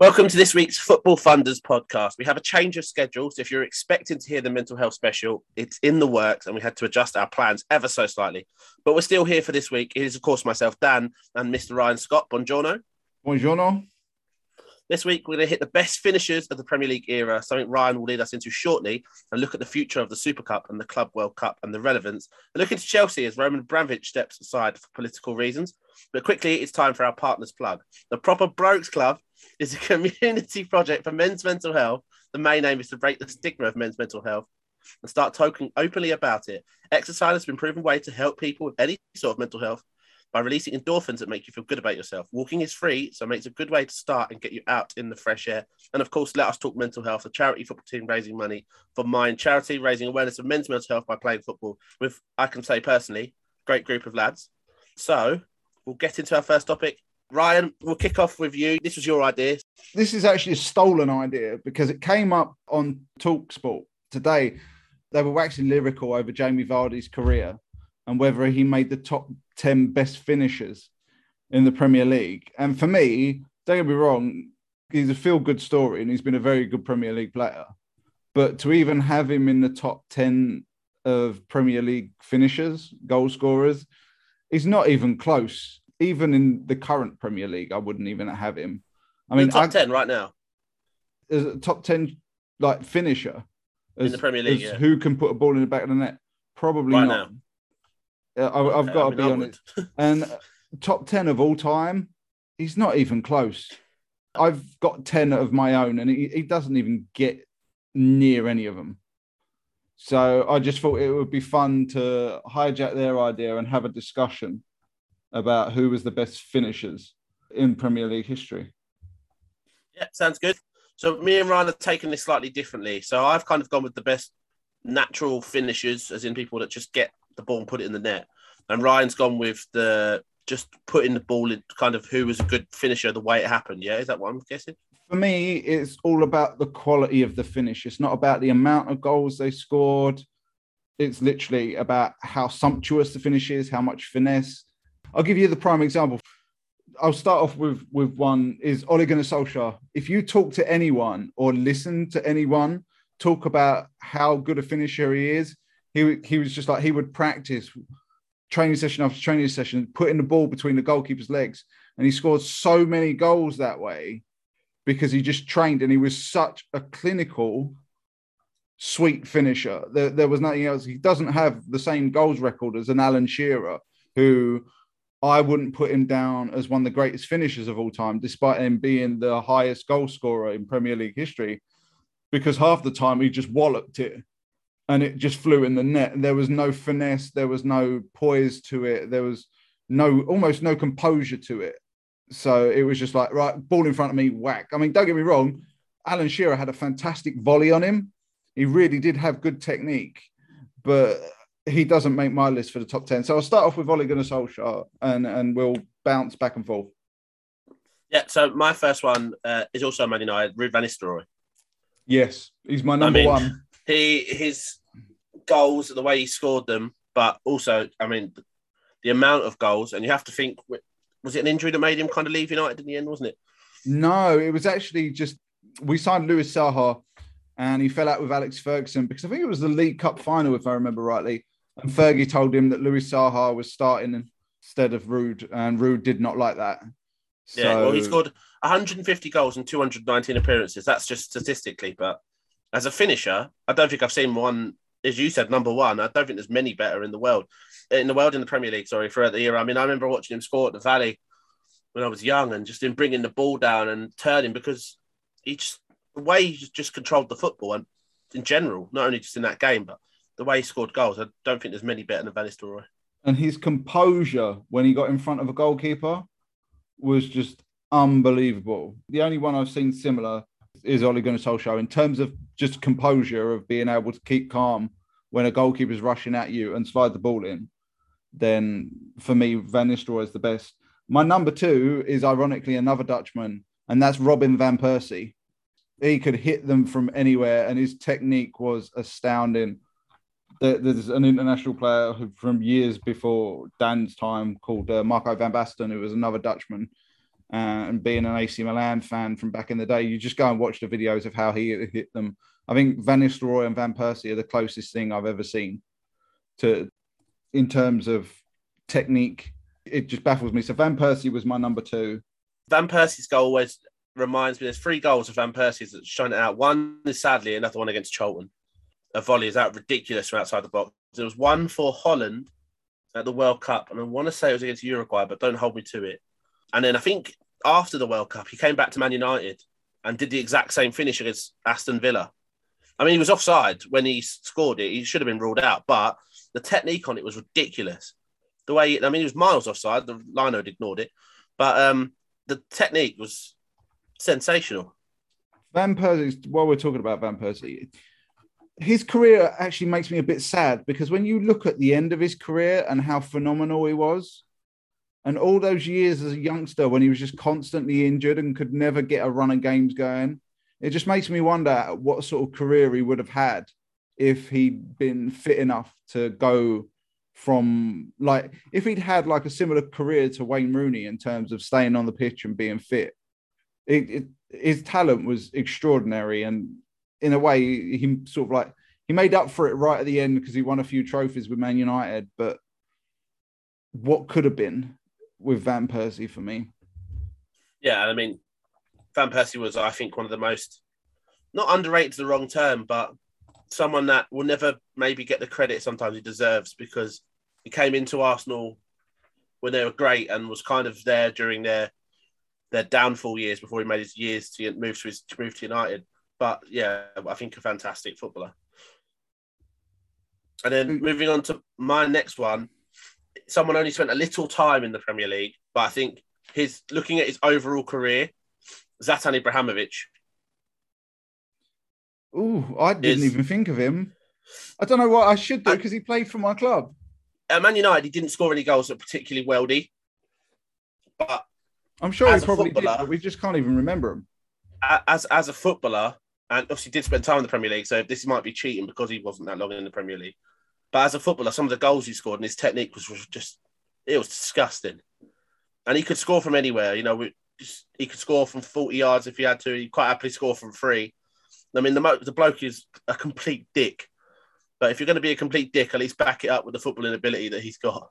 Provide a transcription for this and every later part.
Welcome to this week's Football Funders podcast. We have a change of schedule, so if you're expecting to hear the mental health special, it's in the works, and we had to adjust our plans ever so slightly. But we're still here for this week. It is, of course, myself, Dan, and Mr. Ryan Scott. Buongiorno. Buongiorno. This week, we're going to hit the best finishers of the Premier League era, something Ryan will lead us into shortly, and look at the future of the Super Cup and the Club World Cup and the relevance. And look into Chelsea as Roman Abramovich steps aside for political reasons. But quickly, it's time for our partners plug. The Proper Blokes Club is a community project for men's mental health. The main aim is to break the stigma of men's mental health and start talking openly about it. Exercise has been proven way to help people with any sort of mental health by releasing endorphins that make you feel good about yourself. Walking is free, so it makes a good way to start and get you out in the fresh air. And of course, let us talk mental health. A charity football team raising money for Mind Charity, raising awareness of men's mental health by playing football. With, I can say personally, great group of lads. So we'll get into our first topic. Ryan, we'll kick off with you. This was your idea. This is actually a stolen idea because it came up on Talksport today. They were waxing lyrical over Jamie Vardy's career and whether he made the top 10 best finishers in the Premier League. And for me, don't get me wrong, he's a feel good story and he's been a very good Premier League player. But to even have him in the top 10 of Premier League finishers, goal scorers, he's not even close. Even in the current Premier League, I wouldn't even have him. I mean, top I, 10 right now. As a top 10 like finisher as, in the Premier League, yeah. who can put a ball in the back of the net? Probably right not. Now. I, have got to be honest. and top 10 of all time, he's not even close. I've got 10 of my own, and he, he doesn't even get near any of them. So I just thought it would be fun to hijack their idea and have a discussion about who was the best finishers in Premier League history. Yeah, sounds good. So me and Ryan have taken this slightly differently. So I've kind of gone with the best natural finishers, as in people that just get the ball and put it in the net. And Ryan's gone with the just putting the ball in kind of who was a good finisher the way it happened. Yeah, is that what I'm guessing? For me, it's all about the quality of the finish. It's not about the amount of goals they scored. It's literally about how sumptuous the finish is, how much finesse. I'll give you the prime example. I'll start off with with one is Ole Gunnar Solskjaer. If you talk to anyone or listen to anyone talk about how good a finisher he is, he he was just like he would practice training session after training session, putting the ball between the goalkeeper's legs, and he scored so many goals that way because he just trained and he was such a clinical, sweet finisher. There, there was nothing else. He doesn't have the same goals record as an Alan Shearer, who I wouldn't put him down as one of the greatest finishers of all time, despite him being the highest goal scorer in Premier League history, because half the time he just walloped it and it just flew in the net. There was no finesse, there was no poise to it, there was no almost no composure to it. So it was just like, right, ball in front of me, whack. I mean, don't get me wrong, Alan Shearer had a fantastic volley on him. He really did have good technique, but he doesn't make my list for the top 10. So I'll start off with Ole Gunnar Solskjaer and, and we'll bounce back and forth. Yeah, so my first one uh, is also Man United, Ruud van Nistelrooy. Yes, he's my number I mean, one. He his goals, and the way he scored them, but also, I mean, the amount of goals, and you have to think, was it an injury that made him kind of leave United in the end, wasn't it? No, it was actually just we signed Louis Saha, and he fell out with Alex Ferguson because I think it was the League Cup final, if I remember rightly. And Fergie told him that Louis Saha was starting instead of Ruud, and Ruud did not like that. So... Yeah, well, he scored 150 goals and 219 appearances. That's just statistically, but as a finisher, I don't think I've seen one, as you said, number one. I don't think there's many better in the world, in the world in the Premier League. Sorry, throughout the year. I mean, I remember watching him score at the Valley when I was young, and just in bringing the ball down and turning because he just the way he just controlled the football and in general, not only just in that game, but the way he scored goals. I don't think there's many better than Van Nistelrooy. And his composure when he got in front of a goalkeeper was just unbelievable. The only one I've seen similar is Ole Gunnar Solskjaer in terms of just composure of being able to keep calm when a goalkeeper is rushing at you and slide the ball in. Then for me, Van Nistelrooy is the best. My number two is ironically another Dutchman, and that's Robin van Persie. He could hit them from anywhere, and his technique was astounding. There's an international player from years before Dan's time called uh, Marco van Basten, who was another Dutchman Uh, and being an AC Milan fan from back in the day, you just go and watch the videos of how he hit them. I think Van Nistelrooy and Van Persie are the closest thing I've ever seen to, in terms of technique. It just baffles me. So Van Persie was my number two. Van Persie's goal always reminds me. There's three goals of Van Persie's that's shown it out. One is sadly another one against Charlton. A volley is out ridiculous from outside the box. There was one for Holland at the World Cup, and I want to say it was against Uruguay, but don't hold me to it. And then I think after the World Cup, he came back to Man United and did the exact same finish against Aston Villa. I mean, he was offside when he scored it. He should have been ruled out, but the technique on it was ridiculous. The way, I mean, he was miles offside. The lino ignored it, but um, the technique was sensational. Van Persie, while we're talking about Van Persie, his career actually makes me a bit sad because when you look at the end of his career and how phenomenal he was, and all those years as a youngster when he was just constantly injured and could never get a run of games going, it just makes me wonder what sort of career he would have had if he'd been fit enough to go from like if he'd had like a similar career to Wayne Rooney in terms of staying on the pitch and being fit. It, it, his talent was extraordinary, and in a way, he sort of like he made up for it right at the end because he won a few trophies with Man United. But what could have been with Van Persie for me? Yeah, I mean, Van Persie was, I think, one of the most not underrated the wrong term, but someone that will never maybe get the credit sometimes he deserves because he came into Arsenal when they were great and was kind of there during their their downfall years before he made his years to move to his to move to United. But yeah, I think a fantastic footballer. And then mm. moving on to my next one, someone only spent a little time in the Premier League, but I think his looking at his overall career, Zlatan Ibrahimovic. Oh, I didn't is, even think of him. I don't know what I should do because he played for my club. At Man United, he didn't score any goals that particularly wealthy, but I'm sure he probably did, but we just can't even remember him. As as a footballer, and obviously did spend time in the Premier League, so this might be cheating because he wasn't that long in the Premier League. But as a footballer, some of the goals he scored and his technique was, was just it was disgusting. And he could score from anywhere. You know, he could score from 40 yards if he had to. He quite happily score from three. I mean, the the bloke is a complete dick. But if you're going to be a complete dick, at least back it up with the footballing ability that he's got.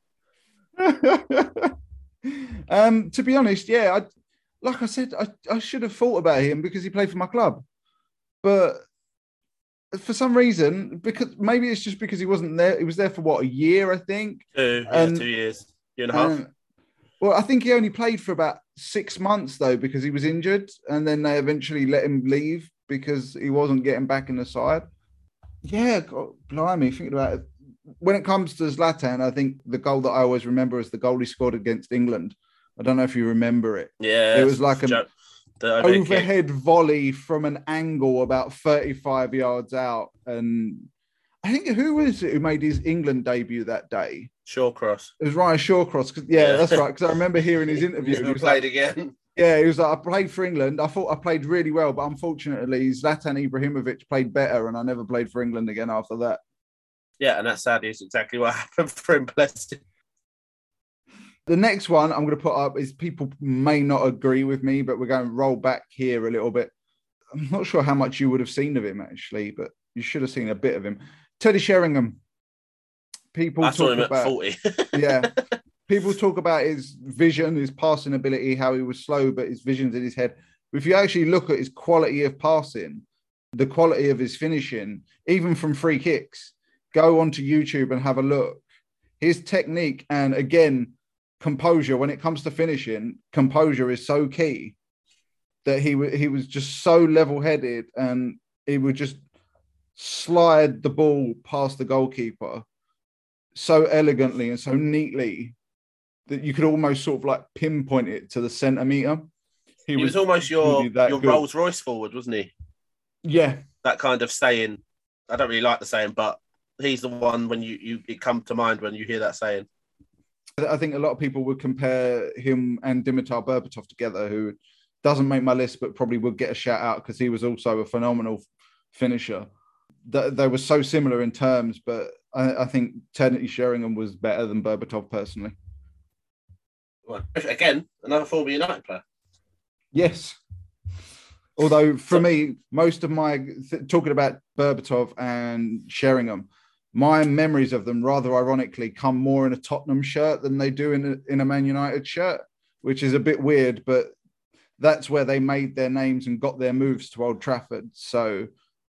um, to be honest, yeah, I, like I said, I, I should have thought about him because he played for my club but for some reason, because maybe it's just because he wasn't there. He was there for what a year, I think. Two, yeah, two years, year and a half. Um, well, I think he only played for about six months though, because he was injured, and then they eventually let him leave because he wasn't getting back in the side. Yeah, God, blimey, thinking about it. When it comes to Zlatan, I think the goal that I always remember is the goal he scored against England. I don't know if you remember it. Yeah, it was like a the overhead volley from an angle about 35 yards out. And I think who was it who made his England debut that day? Shawcross. It was Ryan Shawcross. Yeah, yeah, that's right. Because I remember hearing his interview. he played like, again. Yeah, he was like, I played for England. I thought I played really well, but unfortunately, Zlatan Ibrahimovic played better, and I never played for England again after that. Yeah, and that's sad. Is exactly what happened for him. Blessed the next one I'm going to put up is people may not agree with me, but we're going to roll back here a little bit. I'm not sure how much you would have seen of him actually, but you should have seen a bit of him. Teddy Sheringham. People I talk about 40. yeah. People talk about his vision, his passing ability, how he was slow, but his vision's in his head. If you actually look at his quality of passing, the quality of his finishing, even from free kicks, go onto YouTube and have a look. His technique, and again, composure when it comes to finishing composure is so key that he he was just so level-headed and he would just slide the ball past the goalkeeper so elegantly and so neatly that you could almost sort of like pinpoint it to the centimeter. He, he was, was, almost your your Rolls Royce forward wasn't he? Yeah. That kind of saying I don't really like the saying but he's the one when you you it come to mind when you hear that saying. I think a lot of people would compare him and Dimitar Berbatov together, who doesn't make my list, but probably would get a shout out because he was also a phenomenal finisher. They were so similar in terms, but I, I think Teddy Sheringham was better than Berbatov personally. Well, again, another former United player. Yes. Although for me, most of my th- talking about Berbatov and Sheringham, my memories of them, rather ironically, come more in a Tottenham shirt than they do in a, in a Man United shirt, which is a bit weird. But that's where they made their names and got their moves to Old Trafford. So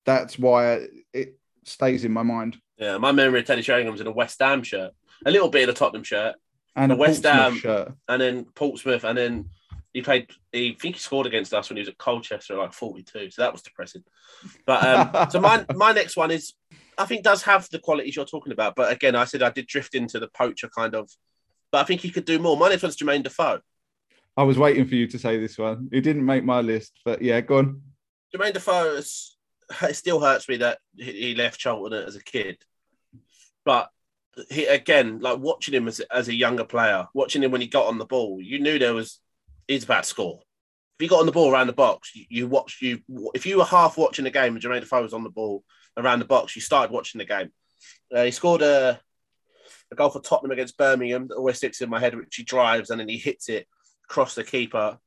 that's why it stays in my mind. Yeah, my memory of Teddy Sheringham's in a West Ham shirt, a little bit of a Tottenham shirt, And West Ham- shirt. and then Portsmouth, and then he played. He I think he scored against us when he was at Colchester, at like forty-two. So that was depressing. But um, so my my next one is, I think does have the qualities you're talking about. But again, I said I did drift into the poacher kind of. But I think he could do more. My next one's Jermaine Defoe. I was waiting for you to say this one. It didn't make my list, but yeah, go on. Jermaine Defoe, is, it still hurts me that he he left Charlton as a kid. But he again, like watching him as, as a younger player, watching him when he got on the ball, you knew there was he's about to score. If he got on the ball around the box, you, you watched you. If you were half watching the game and Jermaine Defoe was on the ball around the box, you started watching the game. Uh, he scored a, a goal for Tottenham against Birmingham that always sticks in my head, which he drives and then he hits it across the keeper.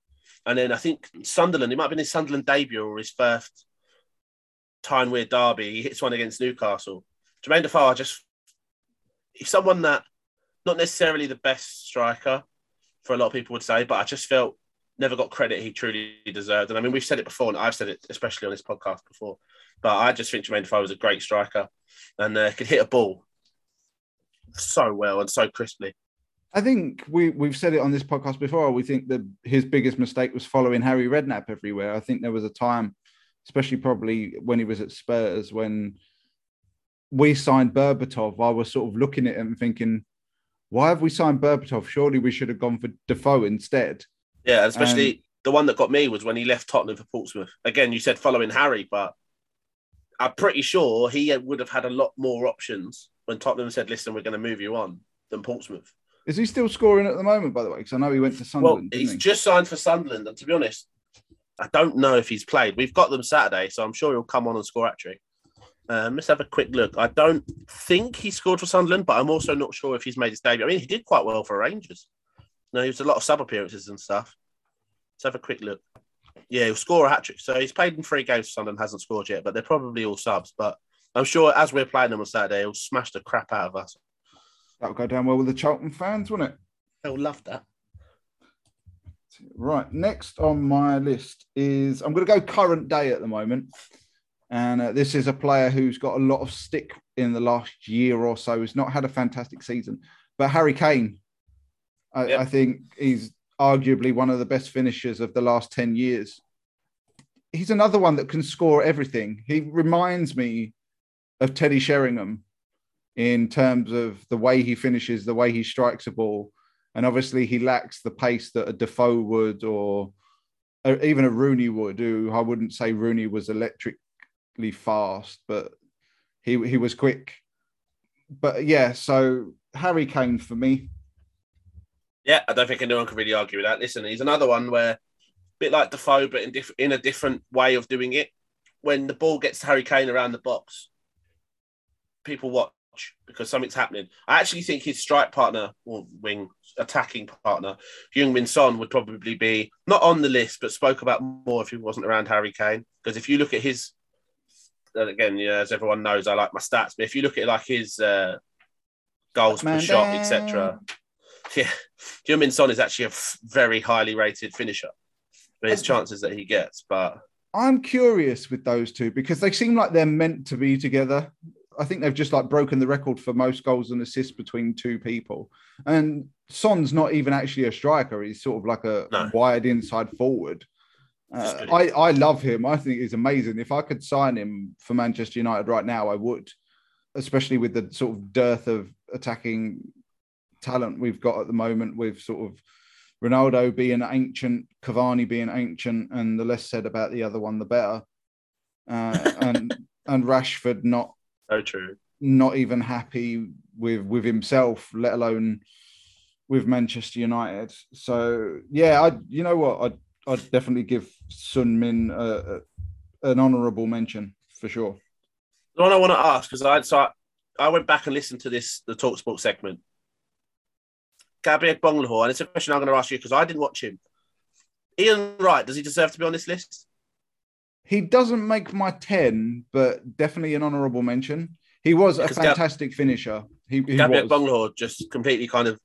And then I think Sunderland, it might have been his Sunderland debut or his first Tyne-Wear derby. He hits one against Newcastle. Jermaine Defoe, I just, he's someone that, not necessarily the best striker, for a lot of people would say, but I just felt never got credit he truly deserved. And I mean, we've said it before, and I've said it especially on this podcast before, but I just think Jermaine Defoe was a great striker and uh, could hit a ball so well and so crisply. I think we we've said it on this podcast before. We think that his biggest mistake was following Harry Redknapp everywhere. I think there was a time, especially probably when he was at Spurs, when we signed Berbatov. I was sort of looking at him thinking, why have we signed Berbatov? Surely we should have gone for Defoe instead. Yeah, especially um, the one that got me was when he left Tottenham for Portsmouth. Again, you said following Harry, but I'm pretty sure he would have had a lot more options when Tottenham said, "Listen, we're going to move you on," than Portsmouth. Is he still scoring at the moment, by the way? Because I know he went to Well, Sunderland. he's didn't he? just signed for Sunderland, and to be honest, I don't know if he's played. We've got them Saturday, so I'm sure he'll come on and score trick. Um, let's have a quick look. I don't think he scored for Sunderland, but I'm also not sure if he's made his debut. I mean, he did quite well for Rangers. No, he was a lot of sub appearances and stuff. Let's have a quick look. Yeah, he'll score a hat trick. So he's played in three games for Sunderland, hasn't scored yet, but they're probably all subs. But I'm sure as we're playing them on Saturday, he'll smash the crap out of us. That'll go down well with the Charlton fans, won't it? They'll love that. Right. Next on my list is I'm going to go current day at the moment. And uh, this is a player who's got a lot of stick in the last year or so. He's not had a fantastic season. But Harry Kane, I, Yep. I think he's arguably one of the best finishers of the last 10 years. He's another one that can score everything. He reminds me of Teddy Sheringham in terms of the way he finishes, the way he strikes a ball. And obviously, he lacks the pace that a Defoe would, or, or even a Rooney would. Who I wouldn't say Rooney was electrically fast, but he he was quick. But yeah, so Harry Kane for me. Yeah, I don't think anyone can really argue with that. Listen, he's another one where, a bit like Defoe, but in, diff- in a different way of doing it. When the ball gets to Harry Kane around the box, people watch because something's happening. I actually think his strike partner or wing attacking partner, Heung Min Son, would probably be not on the list, but spoke about more if he wasn't around Harry Kane. Because if you look at his, again, yeah, as everyone knows, I like my stats, but if you look at like his uh, goals per shot, etc. Yeah, Heung Min Son is actually a f- very highly rated finisher for his chances that he gets. But I'm curious with those two because they seem like they're meant to be together. I think they've just like broken the record for most goals and assists between two people. And Son's not even actually a striker; he's sort of like a No. wide inside forward. Uh. I I love him. I think he's amazing. If I could sign him for Manchester United right now, I would, especially with the sort of dearth of attacking talent we've got at the moment. With sort of Ronaldo being ancient, Cavani being ancient, and the less said about the other one, the better. Uh, and and Rashford not so true. not even happy with with himself, let alone with Manchester United. So yeah, I you know what I'd I'd definitely give Sun Min uh, an honourable mention for sure. The one I want to ask because I so I, I went back and listened to this the talk Talksport segment. Gabriel Agbonlahor, and it's a question I'm going to ask you because I didn't watch him. Ian Wright, does he deserve to be on this list? He doesn't make my 10, but definitely an honourable mention. He was a Because Gab- fantastic finisher. He, he Gabriel. Agbonlahor just completely kind of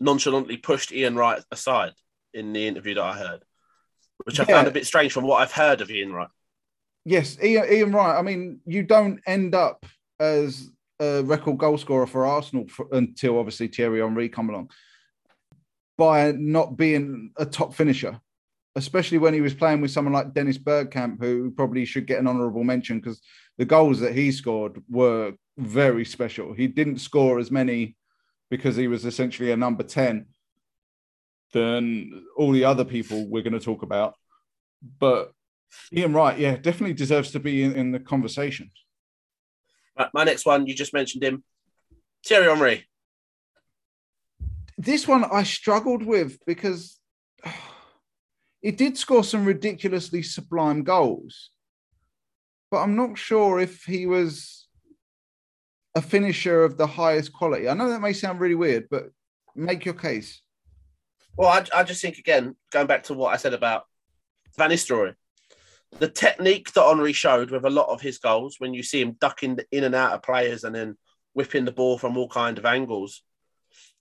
nonchalantly pushed Ian Wright aside in the interview that I heard, which I Yeah. found a bit strange from what I've heard of Ian Wright. Yes, Ian, Ian Wright. I mean, you don't end up as a record goal scorer for Arsenal for, until obviously Thierry Henry come along by not being a top finisher, especially when he was playing with someone like Dennis Bergkamp, who probably should get an honourable mention because the goals that he scored were very special. He didn't score as many because he was essentially a number 10 than all the other people we're going to talk about. But Ian Wright, yeah, definitely deserves to be in, in the conversation. Right, my next one, you just mentioned him, Thierry Henry. This one I struggled with because it did score some ridiculously sublime goals, but I'm not sure if he was a finisher of the highest quality. I know that may sound really weird, but make your case. Well, I, I just think again, going back to what I said about Van Nistelrooy, the technique that Henry showed with a lot of his goals, when you see him ducking in and out of players and then whipping the ball from all kind of angles,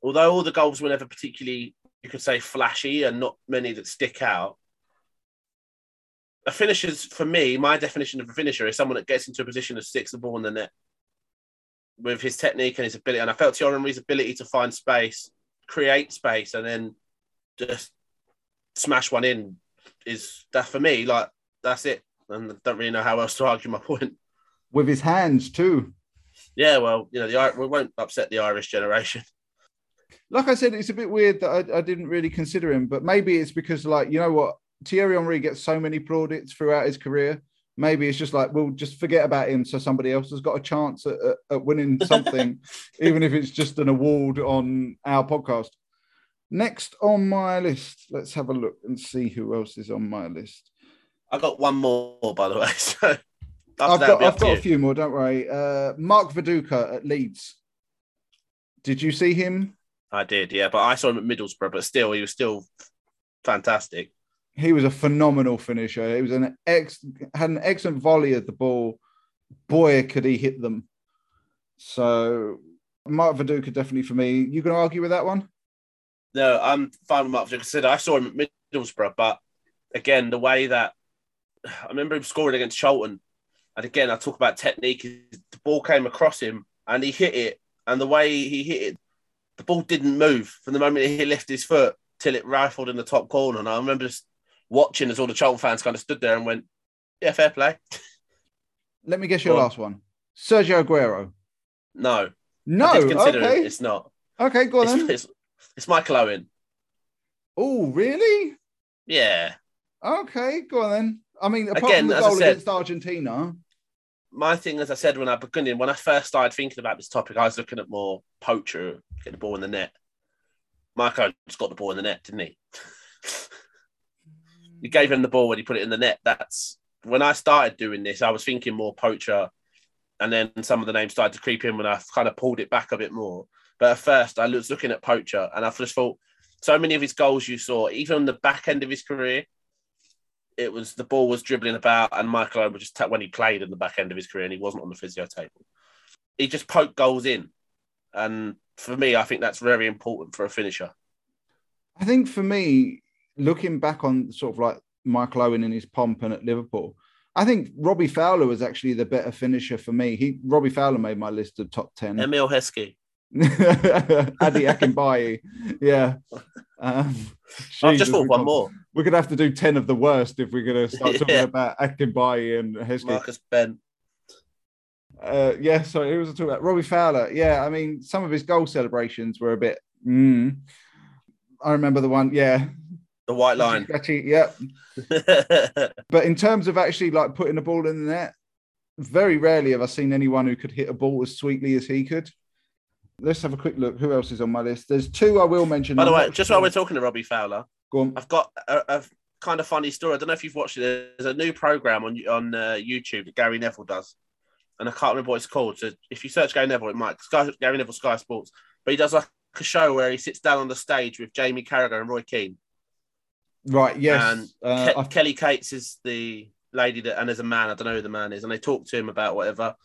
although all the goals were never particularly, you could say, flashy and not many that stick out. A finisher's for me, my definition of a finisher is someone that gets into a position and sticks the ball in the net with his technique and his ability. And I felt Thierry Henry's ability to find space, create space, and then just smash one in is that for me like that's it and I don't really know how else to argue my point With his hands too. yeah well you know the we won't upset the irish generation Like I said, it's a bit weird that I, I didn't really consider him, but maybe it's because, like, you know what? Thierry Henry gets so many plaudits throughout his career. Maybe it's just like we'll just forget about him, so somebody else has got a chance at, at, at winning something, even if it's just an award on our podcast. Next on my list, let's have a look and see who else is on my list. i got one more by the way so I've got, I've got a few more, don't worry. Uh, Mark Viduka at Leeds. Did you see him? i did yeah but i saw him at middlesbrough but still he was still fantastic he was a phenomenal finisher. He was an ex had an excellent volley at the ball. Boy, could he hit them. So Mark Viduka definitely for me. You can argue with that one? No i'm fine with mark Viduka. I said i saw him at middlesbrough but again the way that i remember him scoring against Charlton and again i talk about technique the ball came across him and he hit it and the way he hit it the ball didn't move from the moment he lifted his foot till it rifled in the top corner and i remember just watching as all the Charlton fans kind of stood there and went yeah fair play Let me guess your on. last one. Sergio Aguero. no No, I did consider okay. it it's not Okay, go on it's, then. it's, it's michael owen Oh, really? yeah Okay, go on then. I mean, apart Again, from the goal said- against Argentina, my thing, as I said when I began, when I first started thinking about this topic, I was looking at more poacher, get the ball in the net. Michael just got the ball in the net, didn't he? you gave him the ball when he put it in the net. That's when I started doing this. I was thinking more poacher, and then some of the names started to creep in when I kind of pulled it back a bit more. But at first, I was looking at poacher, and I just thought so many of his goals you saw, even on the back end of his career, it was the ball was dribbling about, and Michael Owen was just when he played in the back end of his career, and he wasn't on the physio table. He just poked goals in, and for me, I think that's very important for a finisher. I think for me, looking back on sort of like Michael Owen and his pomp and at Liverpool, I think Robbie Fowler was actually the better finisher for me. He Robbie Fowler made my list of top ten. Emile Heskey. Ade Akinbiyi, yeah. Um, I've just thought one more. We're gonna have to do ten of the worst if we're gonna start talking Yeah. about Akinbiyi and Heskey. Marcus Bent. Uh, yeah, sorry, who was I talking about? Robbie Fowler. Yeah, I mean, some of his goal celebrations were a bit. Mm. I remember the one. Yeah, The white line. Scratchy, Yep. But in terms of actually like putting the ball in the net, very rarely have I seen anyone who could hit a ball as sweetly as he could. Let's have a quick look. Who else is on my list? There's two I will mention. By the way, just while we're talking to Robbie Fowler, Go on. I've got a, a kind of funny story. I don't know if you've watched it. There's a new program on on uh, YouTube that Gary Neville does, and I can't remember what it's called. So if you search Gary Neville, it might Sky, Gary Neville Sky Sports. But he does like a show where he sits down on the stage with Jamie Carragher and Roy Keane, Right. Yes. And uh, Ke- Kelly Cates is the lady that, and there's a man, I don't know who the man is, and they talk to him about whatever.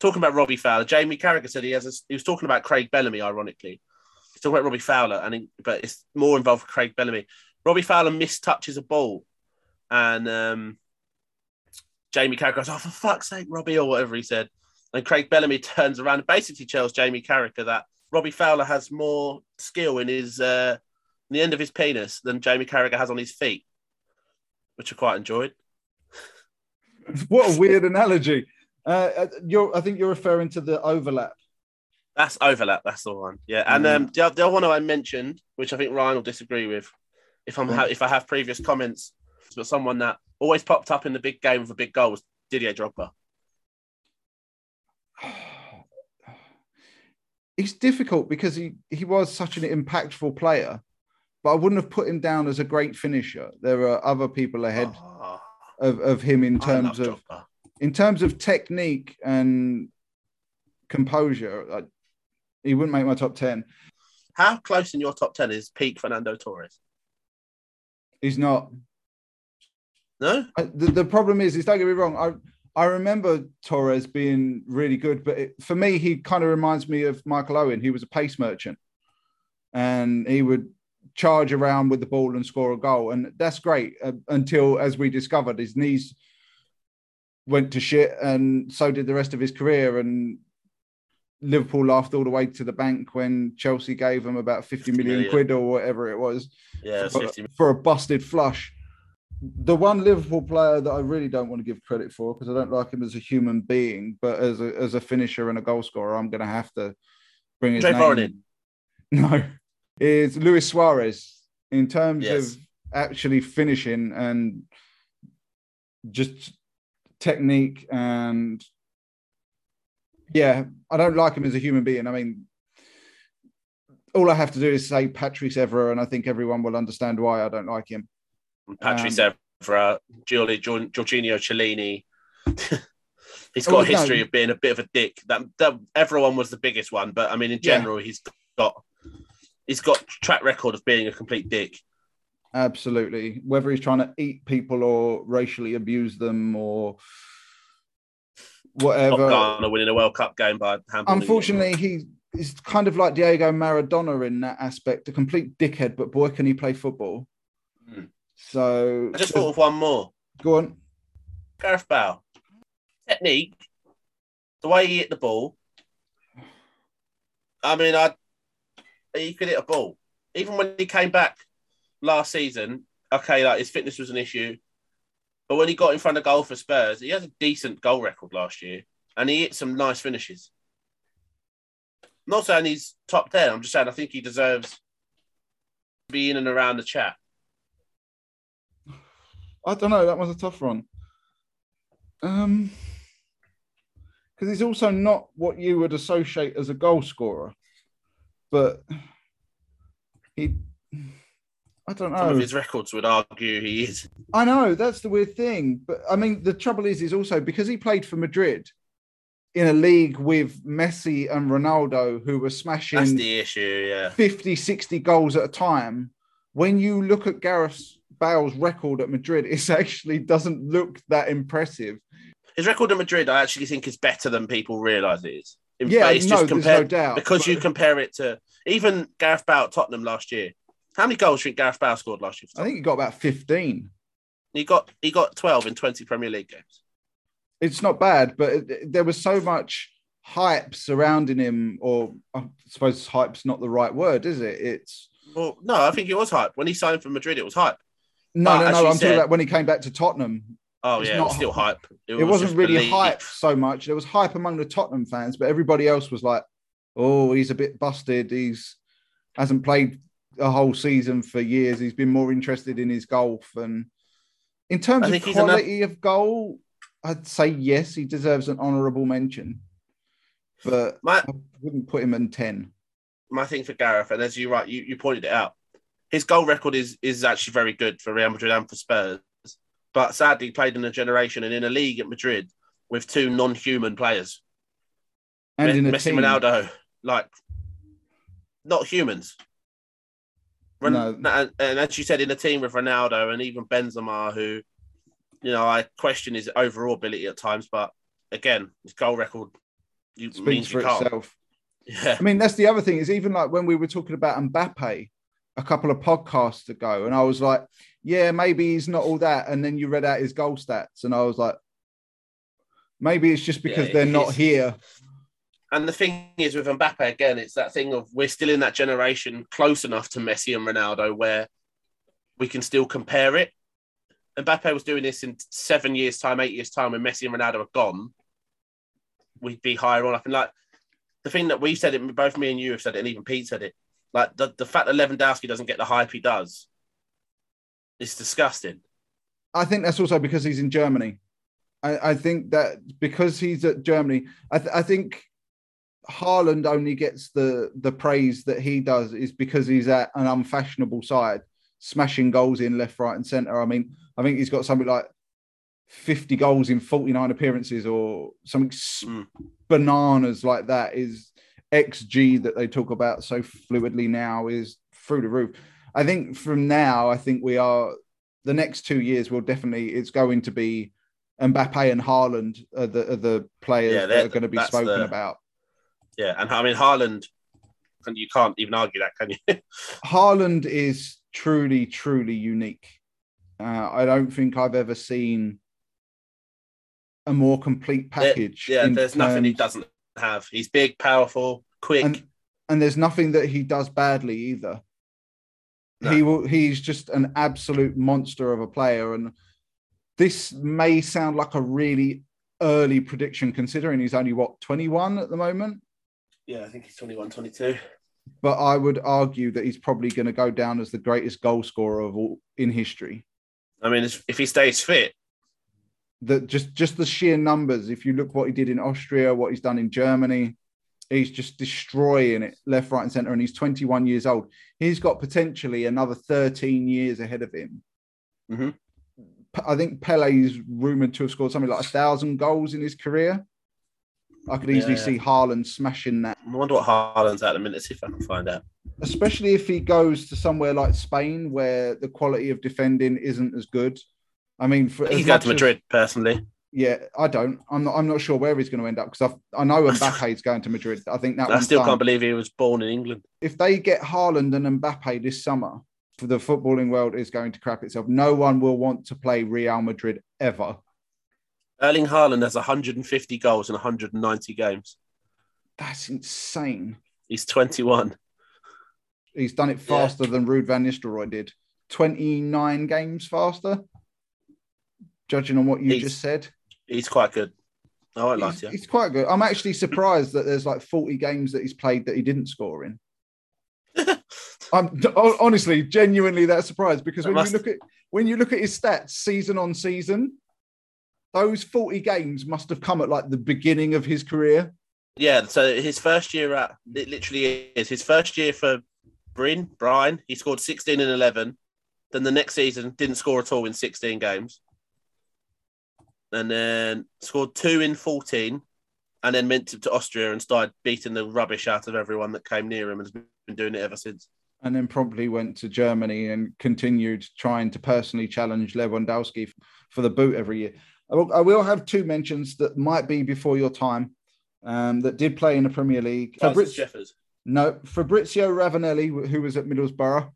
Talking about Robbie Fowler, Jamie Carragher said he has. A, he was talking about Craig Bellamy, ironically. He's talking about Robbie Fowler, and he, but it's more involved with Craig Bellamy. Robbie Fowler mistouches a ball, and um, Jamie Carragher goes, "Oh, for fuck's sake, Robbie," or whatever he said. And Craig Bellamy turns around and basically tells Jamie Carragher that Robbie Fowler has more skill in his uh, in the end of his penis than Jamie Carragher has on his feet, which I quite enjoyed. what a weird analogy. Uh, uh, you're, I think you're referring to the overlap. That's overlap. That's the one. Yeah, and Mm. um, the, the other one I mentioned, which I think Ryan will disagree with, if I'm ha- if I have previous comments, but someone that always popped up in the big game with a big goal was Didier Drogba. It's difficult because he, he was such an impactful player, but I wouldn't have put him down as a great finisher. There are other people ahead Oh, of, of him in terms of Drogba. In terms of technique and composure. I, he wouldn't make my top ten. How close in your top ten is peak Fernando Torres? He's not. No, I, the, the problem is, is don't get me wrong. I I remember Torres being really good, but it, for me, he kind of reminds me of Michael Owen. He was a pace merchant, and he would charge around with the ball and score a goal, and that's great. Uh, until, as we discovered, his knees went to shit, and so did the rest of his career. And Liverpool laughed all the way to the bank when Chelsea gave him about 50 million million. quid or whatever it was yeah, for, 50 for a busted flush. The one Liverpool player that I really don't want to give credit for because I don't like him as a human being, but as a as a finisher and a goal scorer, I'm going to have to bring his Andre name. Voronin. No, is Luis Suarez in terms Yes. of actually finishing and just technique and yeah, I don't like him as a human being. I mean, all I have to do is say Patrice Evra, and I think everyone will understand why I don't like him. Patrice Um, Evra, Giorgi- Gior- Giorgio Chiellini. he's got Well, a history no. of being a bit of a dick. That, that everyone was the biggest one, but I mean, in Yeah. general, he's got he's got track record of being a complete dick. Absolutely. Whether he's trying to eat people or racially abuse them or whatever. Ghana winning a World Cup game by. Unfortunately, he is kind of like Diego Maradona in that aspect, a complete dickhead, but boy, can he play football. Hmm. So I just thought of one more. go on. Gareth Bale. Technique, the way he hit the ball. I mean, I he could hit a ball. Even when he came back last season, okay, like his fitness was an issue. But when he got in front of goal for Spurs, he has a decent goal record last year. And he hit some nice finishes. Not saying he's top 10. I'm just saying I think he deserves to be in and around the chat. I don't know. That was a tough one. Um, because he's also not what you would associate as a goal scorer, but he. I don't Some of know. his records would argue he is. I know that's the weird thing, but I mean, the trouble is, is also because he played for Madrid in a league with Messi and Ronaldo, who were That's smashing the issue, yeah. 50, 60 goals at a time. When you look at Gareth Bale's record at Madrid, it actually doesn't look that impressive. His record in Madrid, I actually think, is better than people realise it is. In Yeah, fact, no, just there's no doubt. because you compare it to even Gareth Bale at Tottenham last year. How many goals do you think Gareth Bale scored last year? I think he got about 15. he got he got twelve in twenty Premier League games. It's not bad, but it- there was so much hype surrounding him, or I suppose hype's not the right word, is it? It's Well, no, I think it was hype when he signed for Madrid. It was hype. no, But no, no. I'm said- talking about when he came back to Tottenham. Oh yeah, it was still hype. It, was wasn't really belief. hype so much. There was hype among the Tottenham fans, but everybody else was like, "Oh, he's a bit busted. He's hasn't played a whole season for years. He's been more interested in his golf." And in terms of think he's another- quality of goal, I'd say yes, he deserves an honourable mention, but My I wouldn't put him in ten. my thing for Gareth, and as you right, you, you pointed it out, his goal record is is actually very good for Real Madrid and for Spurs. But sadly, he played in a generation and in a league at Madrid with two non-human players, And Me- in a Messi, team, Ronaldo, like not humans. Ren- No. and, as you said, in a team with Ronaldo and even Benzema, who, you know, I question his overall ability at times, but again, his goal record you, speaks means for itself. Yeah, I mean, that's the other thing is even like when we were talking about Mbappe a couple of podcasts ago, and I was like, yeah, maybe he's not all that. And then you read out his goal stats, and I was like, maybe it's just because Yeah, they're not here. And the thing is with Mbappe again, it's that thing of we're still in that generation close enough to Messi and Ronaldo where we can still compare it. Mbappe was doing this in seven years' time, eight years' time, when Messi and Ronaldo are gone. We'd be higher on up. And like the thing that we've said it, both me and you have said it, and even Pete said it. Like the, the fact that Lewandowski doesn't get the hype he does is disgusting. I think that's also because he's in Germany. I, I think that because he's at Germany, I, th- I think Haaland only gets the the praise that he does is because he's at an unfashionable side, smashing goals in left, right, and centre. I mean, I think he's got something like 50 goals in 49 appearances or something Mm. bananas like that is XG that they talk about so fluidly now is through the roof. I think from now, I think we are the next two years will definitely it's going to be Mbappe and Haaland are the, are the players Yeah, that they're- going to be spoken the- about. Yeah, and I mean Haaland, and you can't even argue that, can you? Haaland is truly, truly unique. Uh, I don't think I've ever seen a more complete package. yeah, in there's nothing he doesn't have. He's big, powerful, quick. and and there's nothing that he does badly either. No. He will. He's just an absolute monster of a player, and this may sound like a really early prediction, considering he's only what 21 at the moment. Yeah, I think he's 21, 22. But I would argue that he's probably going to go down as the greatest goal scorer of all in history. I mean, if he stays fit, That just just the sheer numbers. If you look what he did in Austria, what he's done in Germany, he's just destroying it left, right, and center. And he's 21 years old. He's got potentially another 13 years ahead of him. Mhm. P- I think Pele's rumored to have scored something like a thousand goals in his career. I could easily Yeah. see Haaland smashing that, I wonder what Haaland's at a minute. See if I can find out. especially if he goes to somewhere like Spain where the quality of defending isn't as good. I mean, for He's as going to as- Madrid personally. Yeah, I don't. I'm not. I'm not sure where he's going to end up because I know Mbappe's going to Madrid. I think that I still done. can't believe he was born in England. If they get Haaland and Mbappe this summer, the footballing world is going to crap itself. No one will want to play Real Madrid ever. Erling Haaland has 150 goals in 190 games. That's insane. He's 21. He's done it faster than Ruud van Nistelrooy did. 29 games faster, judging on what you He's- just said. He's quite good. I won't lie He's, to you. he's quite good. I'm actually surprised that there's like 40 games that he's played that he didn't score in. I'm honestly, genuinely that surprised because when must- you look at when you look at his stats season on season, those 40 games must have come at like the beginning of his career. Yeah, so his first year at it literally is his first year for Bryn Brian. He scored 16 and 11. Then the next season didn't score at all in 16 games, and then scored two in 14, and then went to, to Austria and started beating the rubbish out of everyone that came near him, and has been doing it ever since. And then probably went to Germany and continued trying to personally challenge Lewandowski for the boot every year. I will, I will have two mentions that might be before your time um, that did play in the Premier League. Francis Fabriz- Jeffers. no, Fabrizio Ravanelli, who was at Middlesbrough,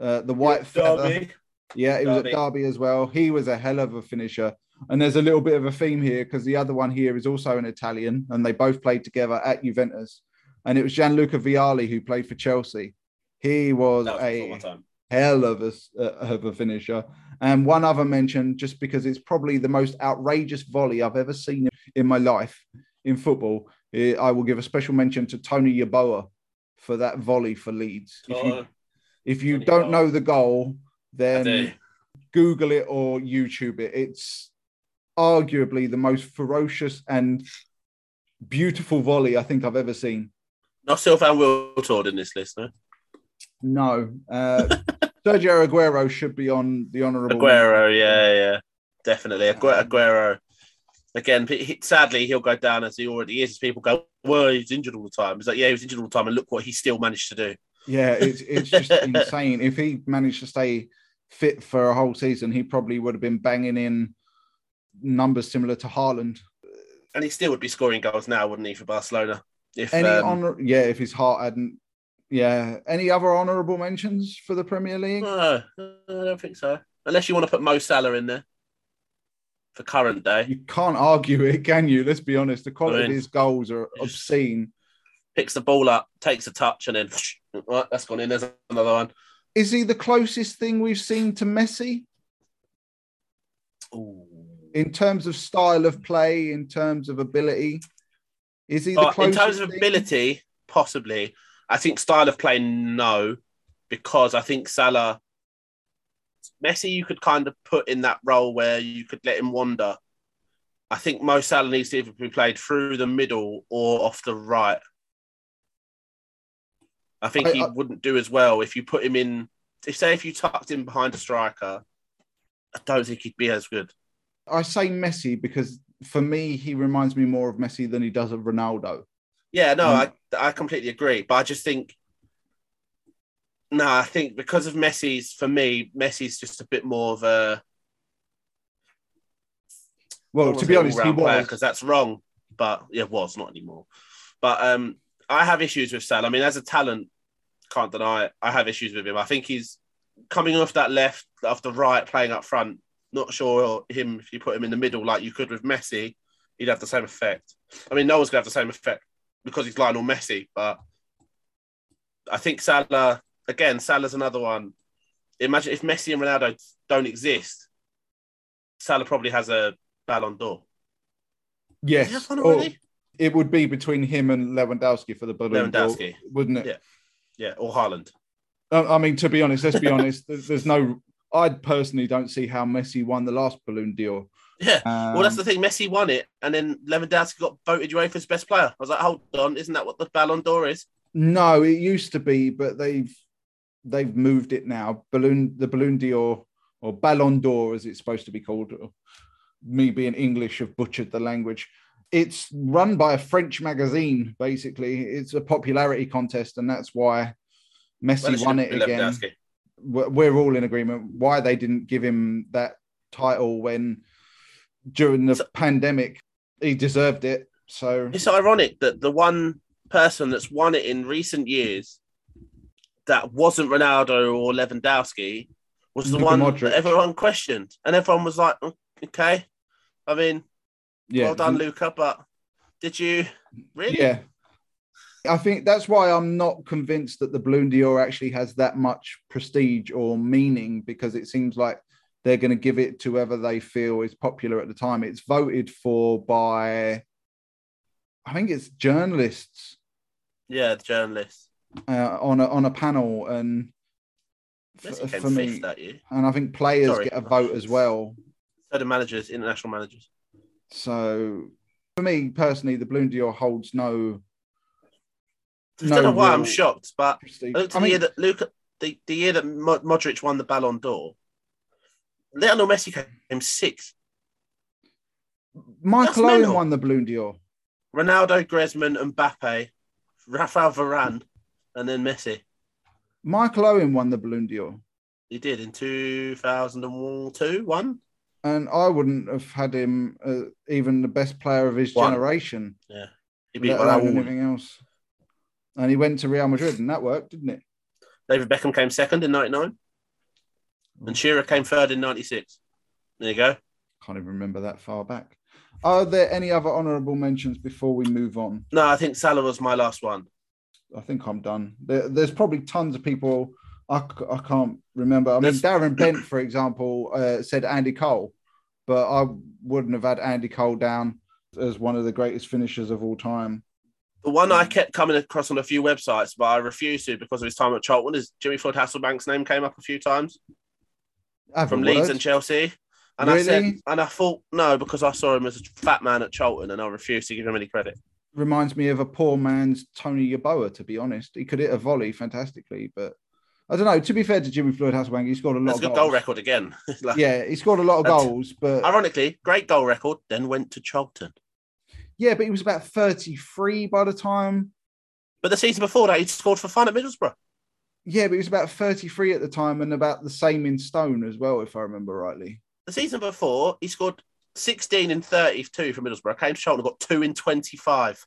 uh, the white feather. Derby. Yeah, he was at Derby as well. He was a hell of a finisher. And there's a little bit of a theme here because the other one here is also an Italian, and they both played together at Juventus. And it was Gianluca Vialli who played for Chelsea. He was, was a. hell of a, uh, of a finisher. And one other mention, just because it's probably the most outrageous volley I've ever seen in my life in football, eh, I will give a special mention to Tony Yeboah for that volley for Leeds. If you, Oh, if you don't know the goal, then. Google it or YouTube it. It's arguably the most ferocious and beautiful volley I think I've ever seen. Not Sylvain Wiltord in this list, no. No, uh, Sergio Aguero should be on the honourable. Aguero, yeah, yeah, definitely. Agu- Aguero. Again, sadly, he'll go down as he already is. As People go, well, he's injured all the time. It's like, yeah, he was injured all the time, and look what he still managed to do. Yeah, it's it's just insane. If he managed to stay fit for a whole season, he probably would have been banging in numbers similar to Haaland. And he still would be scoring goals now, wouldn't he, for Barcelona? If Any um, honor, yeah, if his heart hadn't. Yeah, any other honourable mentions for the Premier League? no, I don't think so. Unless you want to put Mo Salah in there for current day. You can't argue it, can you? Let's be honest. The quality I mean, of his goals are obscene. Picks the ball up, takes a touch, and then right, that's gone in. There's another one. Is he the closest thing we've seen to Messi Ooh. in terms of style of play, in terms of ability? Is he the But in terms of thing? ability, possibly. I think style of play, no, because I think Salah, Messi, you could kind of put in that role where you could let him wander. I think Mo Salah needs to either be played through the middle or off the right. I think I- he I- wouldn't do as well if you put him in. If say if you tucked him behind a striker, I don't think he'd be as good. I say Messi because for me, he reminds me more of Messi than he does of Ronaldo. Yeah, no, Mm. I I completely agree. But I just think no, I think because of Messi's for me, Messi's just a bit more of a Well, to be honest, he was. because that's wrong. But yeah, was not anymore. But um, I have issues with Salah. I mean, as a talent, can't deny it. I have issues with him. I think he's coming off that left, off the right, playing up front. Not sure him if you put him in the middle like you could with Messi, he'd have the same effect. I mean, no one's gonna have the same effect because he's Lionel Messi, but I think Salah again. Salah's another one. Imagine if Messi and Ronaldo don't exist, Salah probably has a Ballon d'Or. Yes. Does he or already? it would be between him and Lewandowski for the Ballon d'Or, Lewandowski. wouldn't it? Yeah. Yeah, or Haaland. I I mean, to be honest, let's be honest. There's, there's no. I personally don't see how Messi won the last Ballon d'Or. Yeah. Um, well, that's the thing. Messi won it, and then Lewandowski got voted UEFA's best player. I was like, hold on, isn't that what the Ballon d'Or is? No, it used to be, but they've they've moved it now. Balloon the Balloon d'Or or Ballon d'Or, as it's supposed to be called. Me being English, have butchered the language. It's run by a French magazine. Basically, it's a popularity contest, and that's why Messi Well, won it again. Lewandowski. We're we're all in agreement why they didn't give him that title when during the So- pandemic he deserved it. So It's ironic that the one person that's won it in recent years that wasn't Ronaldo or Lewandowski was the Luka one Modric. that everyone questioned, and everyone was like, "Oh, "Okay, I mean, yeah, well done, Luka, but did you really?" Yeah. I think that's why I'm not convinced that the Balloon d'Or actually has that much prestige or meaning because it seems like they're going to give it to whoever they feel is popular at the time. It's voted for by, I think it's journalists Yeah, the journalist. uh, on a on a panel, and f- for me, that year. and I think players Sorry. get a vote as well. So the managers, international managers. So for me personally, the Balloon d'Or holds no. I don't know why I'm shocked, but. I I the year that Luka, the, the year that Modric won the Ballon d'Or. Lionel Messi came sixth. Michael that's Owen mental. won the Balloon d'Or. Ronaldo, Griezmann, Mbappe, Rafael Varane, and then Messi. Michael Owen won the Balloon d'Or, He did in 2002, one. and I wouldn't have had him uh, even the best player of his One. generation, Yeah. He beat let alone Raul. anything else. And he went to Real Madrid, and that worked, didn't it? David Beckham came second in 99, and Shearer came third in 96. There you go. Can't even remember that far back. Are there any other honourable mentions before we move on? No, I think Salah was my last one. I think I'm done. There, there's probably tons of people I, I can't remember. I mean, There's- Darren Bent, for example, uh, said Andy Cole, but I wouldn't have had Andy Cole down as one of the greatest finishers of all time. The one I kept coming across on a few websites, but I refused to because of his time at Charlton, is Jimmy Floyd Hasselbaink's name came up a few times from Leeds and Chelsea. And I said, and I thought, no, because I saw him as a fat man at Charlton and I refused to give him any credit. reminds me of a poor man's Tony Yeboah, to be honest. He could hit a volley fantastically, but I don't know. To be fair to Jimmy Floyd Hasselbaink, he scored a lot That's a of good goals. goal record again. Like, Yeah, he scored a lot of goals, but Ironically, great goal record, then went to Charlton. yeah, but he was about 33 by the time. But the season before that, he scored for fun at Middlesbrough. Yeah, but he was about 33 at the time and about the same in stone as well, if I remember rightly. The season before, he scored 16 in 32 for Middlesbrough. Came to and got two in 25.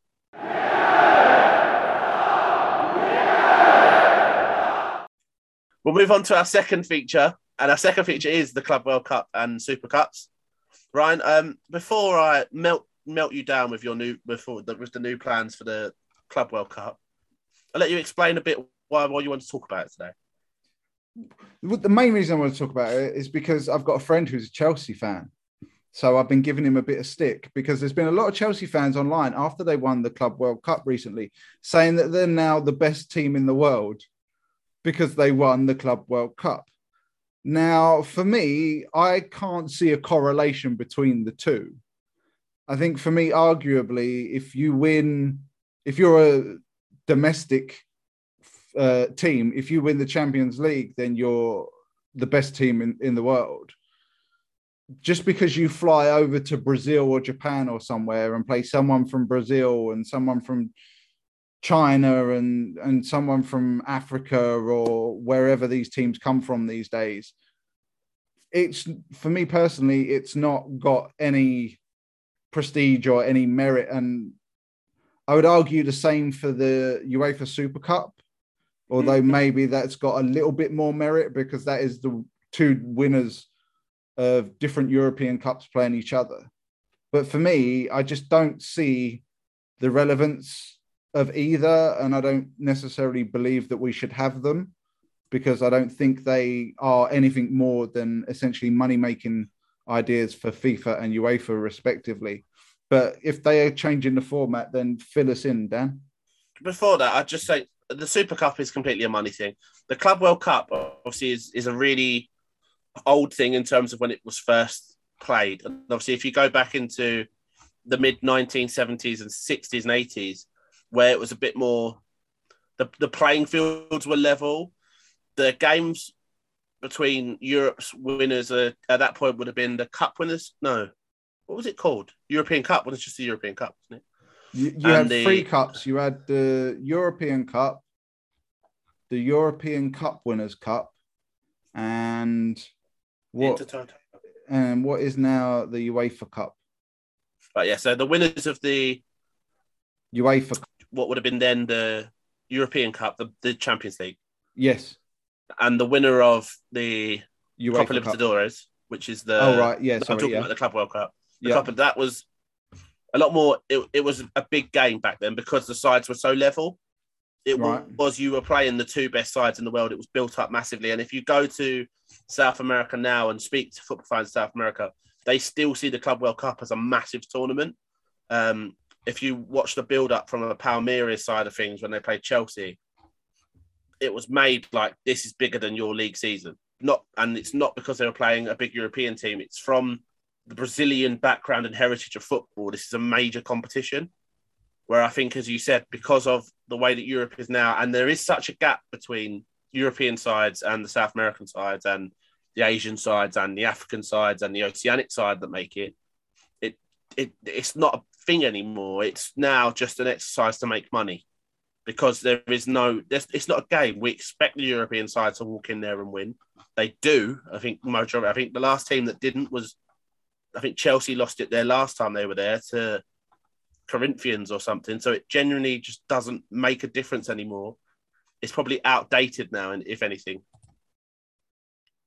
We'll move on to our second feature, and our second feature is the Club World Cup and Super Cups. Ryan, um, before I melt melt you down with your new before with the new plans for the Club World Cup, I'll let you explain a bit why why you want to talk about it today. The main reason I want to talk about it is because I've got a friend who's a Chelsea fan. So I've been giving him a bit of stick because there's been a lot of Chelsea fans online after they won the Club World Cup recently saying that they're now the best team in the world because they won the Club World Cup. Now, for me, I can't see a correlation between the two. I think for me, arguably, if you win, if you're a domestic uh, team, if you win the Champions League, then you're the best team in, in the world. Just because you fly over to Brazil or Japan or somewhere and play someone from Brazil and someone from China and and someone from Africa or wherever these teams come from these days. It's for me personally, it's not got any prestige or any merit, and I would argue the same for the UEFA Super Cup, although maybe that's got a little bit more merit because that is the two winners of different European cups playing each other. But for me, I just don't see the relevance of either, and I don't necessarily believe that we should have them because I don't think they are anything more than essentially money making ideas for FIFA and UEFA, respectively. But if they are changing the format, then fill us in, Dan. Before that, I'd just say the Super Cup is completely a money thing. The Club World Cup, obviously, is, is a really old thing in terms of when it was first played. And obviously, if you go back into the mid 1970s and 60s and 80s, where it was a bit more the, the playing fields were level. The games between Europe's winners uh, at that point would have been the cup winners. No, what was it called? European Cup. Well, it's just the European Cup, isn't it? You, you had the... three cups. You had the European Cup, the European Cup Winners' Cup, and what? And what is now the UEFA Cup? But yeah, so the winners of the UEFA what would have been then the European Cup, the, the Champions League. Yes. And the winner of the UEFA Copa Libertadores, which is the oh right, yeah, sorry, I'm talking yeah. about the Club World Cup. The yeah. Cup, that was a lot more. It, it was a big game back then because the sides were so level. It right. was you were playing the two best sides in the world. It was built up massively, and if you go to South America now and speak to football fans in South America, they still see the Club World Cup as a massive tournament. Um, if you watch the build up from a Palmeiras side of things when they played Chelsea, it was made like this is bigger than your league season. Not and it's not because they were playing a big European team. It's from the Brazilian background and heritage of football. This is a major competition. Where I think, as you said, because of the way that Europe is now, and there is such a gap between European sides and the South American sides and the Asian sides and the African sides and the Oceanic side that make it, it, it it's not a thing anymore. It's now just an exercise to make money because there is no, it's not a game. We expect the European side to walk in there and win. They do. I think majority. I think the last team that didn't was, I think Chelsea lost it there last time they were there to Corinthians or something. So it genuinely just doesn't make a difference anymore. It's probably outdated now, and if anything.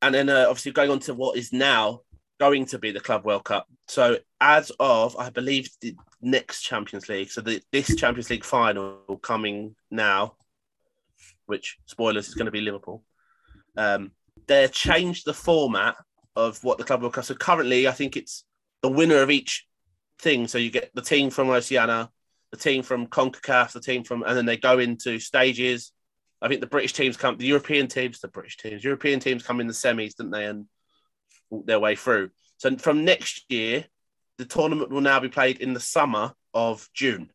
And then uh, obviously going on to what is now going to be the Club World Cup. So as of I believe the next Champions League, so the, this Champions League final coming now, which spoilers is going to be Liverpool. Um, they changed the format of what the Club World Cup. So currently, I think it's the winner of each thing. So you get the team from Oceania, the team from Concacaf, the team from, and then they go into stages. I think the British teams come, the European teams, the British teams, European teams come in the semis, didn't they? And walk their way through. So from next year, the tournament will now be played in the summer of June,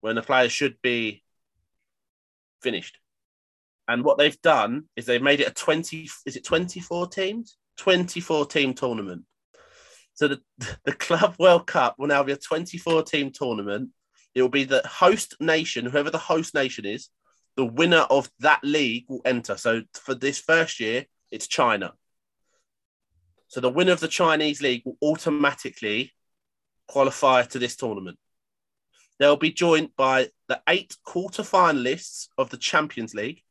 when the players should be finished. And what they've done is they've made it a 20, is it 24 teams? 24 team tournament. So the, the Club World Cup will now be a 24 team tournament. It will be the host nation, whoever the host nation is, the winner of that league will enter. So for this first year, it's China. So the winner of the Chinese league will automatically qualify to this tournament. They'll be joined by the eight quarter-finalists of the Champions League.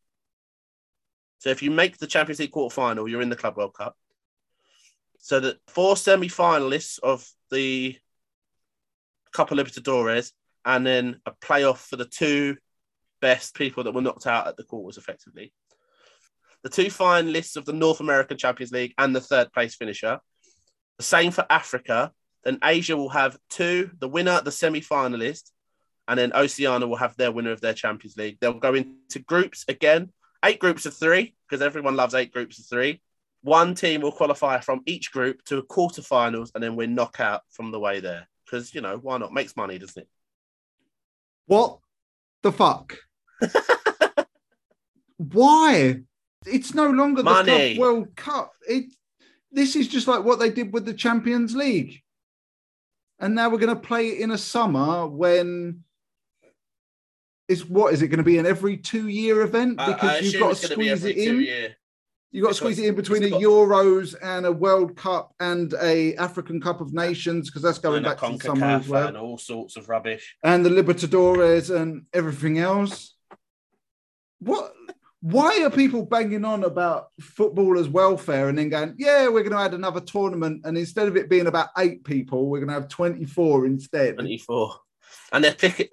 So if you make the Champions League quarter-final, you're in the Club World Cup. So the four semi-finalists of the Copa Libertadores, and then a playoff for the two best people that were knocked out at the quarters, effectively. The two finalists of the North American Champions League and the third place finisher. The same for Africa. Then Asia will have two, the winner, the semi finalist, and then Oceania will have their winner of their Champions League. They'll go into groups again, eight groups of three, because everyone loves eight groups of three. One team will qualify from each group to a quarterfinals, and then we knock out from the way there. Because, you know, why not? Makes money, doesn't it? What the fuck? Why? It's no longer Money. the Club World Cup. It this is just like what they did with the Champions League. And now we're going to play it in a summer when is what is it going to be an every two year event because I you've got to squeeze it in. year. You've got to squeeze it in between a it's got- Euros and a World Cup and a African Cup of Nations because that's going back to the summer as well and all sorts of rubbish. and the Libertadores and everything else. What? Why are people banging on about footballers' welfare and then going, "Yeah, we're going to add another tournament," and instead of it being about eight people, we're going to have twenty-four instead? 24. And they're picking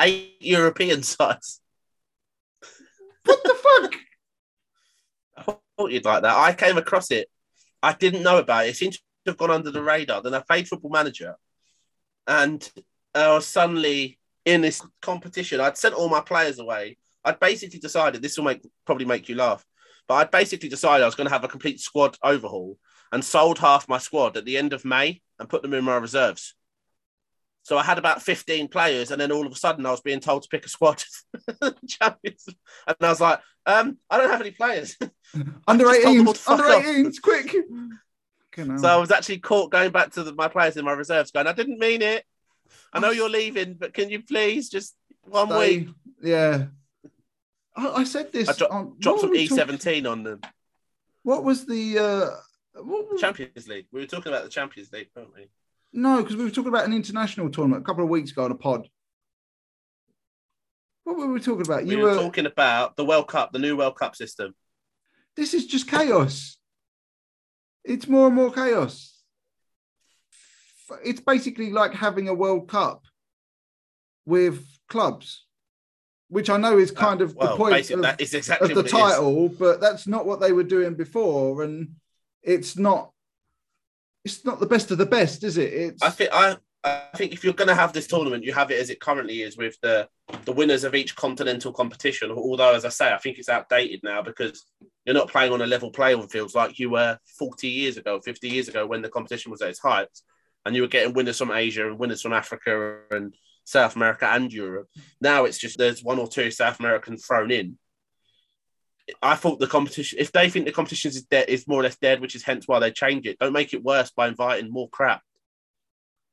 eight European sides. What the fuck? I thought you'd like that. I came across it. I didn't know about it. It seemed to have gone under the radar. Then I played Football Manager, and uh, I was suddenly in this competition. I'd sent all my players away. I'd basically decided this will make probably make you laugh, but I'd basically decided I was going to have a complete squad overhaul and sold half my squad at the end of May and put them in my reserves. So I had about 15 players, and then all of a sudden I was being told to pick a squad. Champions. And I was like, um, I don't have any players. Under just told them all 18s, under off. 18s, quick. So I was actually caught going back to the, my players in my reserves, going, I didn't mean it. I know you're leaving, but can you please just one Stay- week Yeah. I, I said this. I dro- on, drop what some were we talking- E17 on them. What was the? uh what was, Champions League? We were talking about the Champions League, weren't we? No, because we were talking about an international tournament a couple of weeks ago on a pod. What were we talking about? We You were were. talking about the World Cup, the new World Cup system. This is just chaos. It's more and more chaos. It's basically like having a World Cup with clubs, which I know is kind of Uh, well, the point of, exactly of the it is. title, but that's not what they were doing before, and it's not. It's not the best of the best, is it? It's I think I, I think if you're going to have this tournament, you have it as it currently is with the the winners of each continental competition. Although, as I say, I think it's outdated now because you're not playing on a level playing field like you were 40 years ago, 50 years ago when the competition was at its height, and you were getting winners from Asia and winners from Africa and South America and Europe. Now it's just there's one or two South Americans thrown in. I thought the competition, if they think the competition is dead, is more or less dead, which is hence why they change it. Don't make it worse by inviting more crap.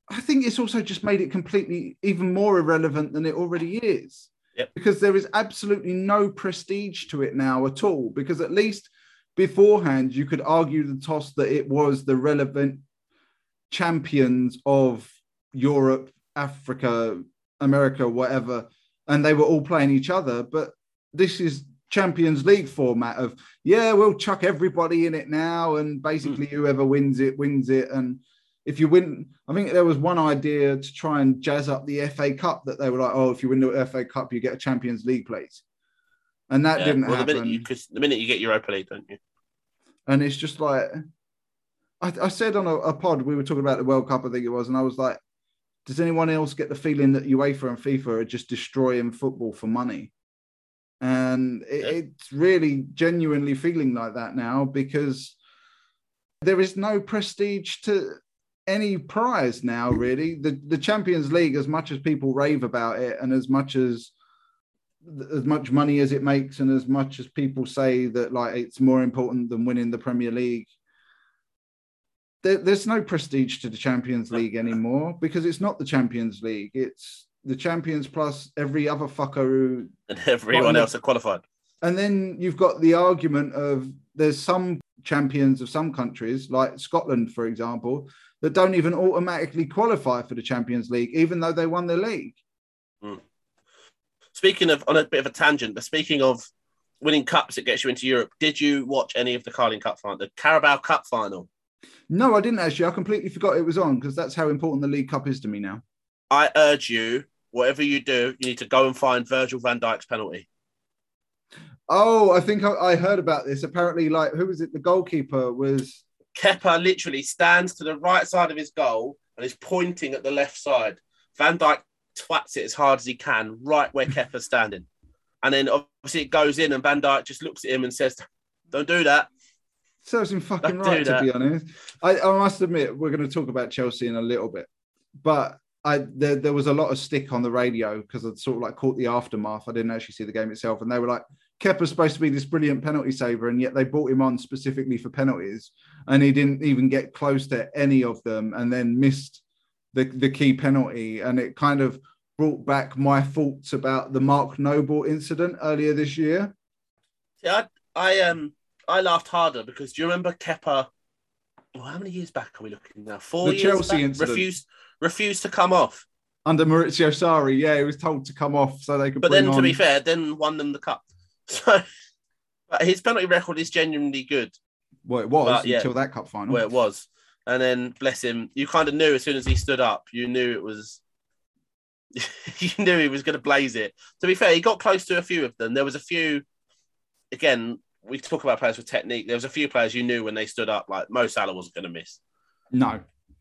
I think it's also just made it completely even more irrelevant than it already is. Yep. Because there is absolutely no prestige to it now at all. Because at least beforehand, you could argue the toss that it was the relevant champions of Europe, Africa, America, whatever, and they were all playing each other. But this is Champions League format of yeah, we'll chuck everybody in it now, and basically hmm. whoever wins it wins it. And if you win, I think there was one idea to try and jazz up the FA Cup that they were like, oh, if you win the FA Cup, you get a Champions League place, and that Yeah. didn't well, the happen. minute you, cause the minute you get Europa League, don't you? And it's just like, I, I said on a, a pod, we were talking about the World Cup, I think it was, and I was like, does anyone else get the feeling that UEFA and FIFA are just destroying football for money? And it, Yeah. it's really genuinely feeling like that now because there is no prestige to any prize now, really. The, the Champions League, as much as people rave about it and as much as as much money as it makes and as much as people say that like it's more important than winning the Premier League there, there's no prestige to the Champions League anymore because it's not the Champions League it's the champions plus every other fucker who and everyone else had qualified. And then you've got the argument of there's some champions of some countries, like Scotland, for example, that don't even automatically qualify for the Champions League, even though they won the league. Hmm. Speaking of on a bit of a tangent, but speaking of winning cups that gets you into Europe, did you watch any of the Carling Cup final, the Carabao Cup final? No, I didn't actually. I completely forgot it was on because that's how important the League Cup is to me now. I urge you, whatever you do, you need to go and find Virgil van Dijk's penalty. Oh, I think I, I heard about this. Apparently, like who was it? The goalkeeper was. Kepa literally stands to the right side of his goal and is pointing at the left side. Van Dijk twats it as hard as he can, right where Kepa's standing. And then obviously it goes in, and Van Dijk just looks at him and says, Don't do that. Serves him fucking Don't right, to be honest. I, I must admit, we're going to talk about Chelsea in a little bit, but I there, there was a lot of stick on the radio because I'd sort of like caught the aftermath. I didn't actually see the game itself, and they were like, Kepa's supposed to be this brilliant penalty saver, and yet they brought him on specifically for penalties, and he didn't even get close to any of them, and then missed the the key penalty, and it kind of brought back my thoughts about the Mark Noble incident earlier this year. See, I, I um I laughed harder because do you remember Kepa? Well, how many years back are we looking now? Four The years Chelsea back? incident. refused refused to come off. Under Maurizio Sarri, yeah, he was told to come off so they could. But then, to be fair, then won them the cup. So but his penalty record is genuinely good Well, it was But, yeah. until that cup final. where it was. And then, bless him, you kind of knew as soon as he stood up, you knew it was. you knew he was going to blaze it. To be fair, he got close to a few of them. There was a few. Again, we talk about players with technique. There was a few players you knew when they stood up, like Mo Salah wasn't going to miss. no,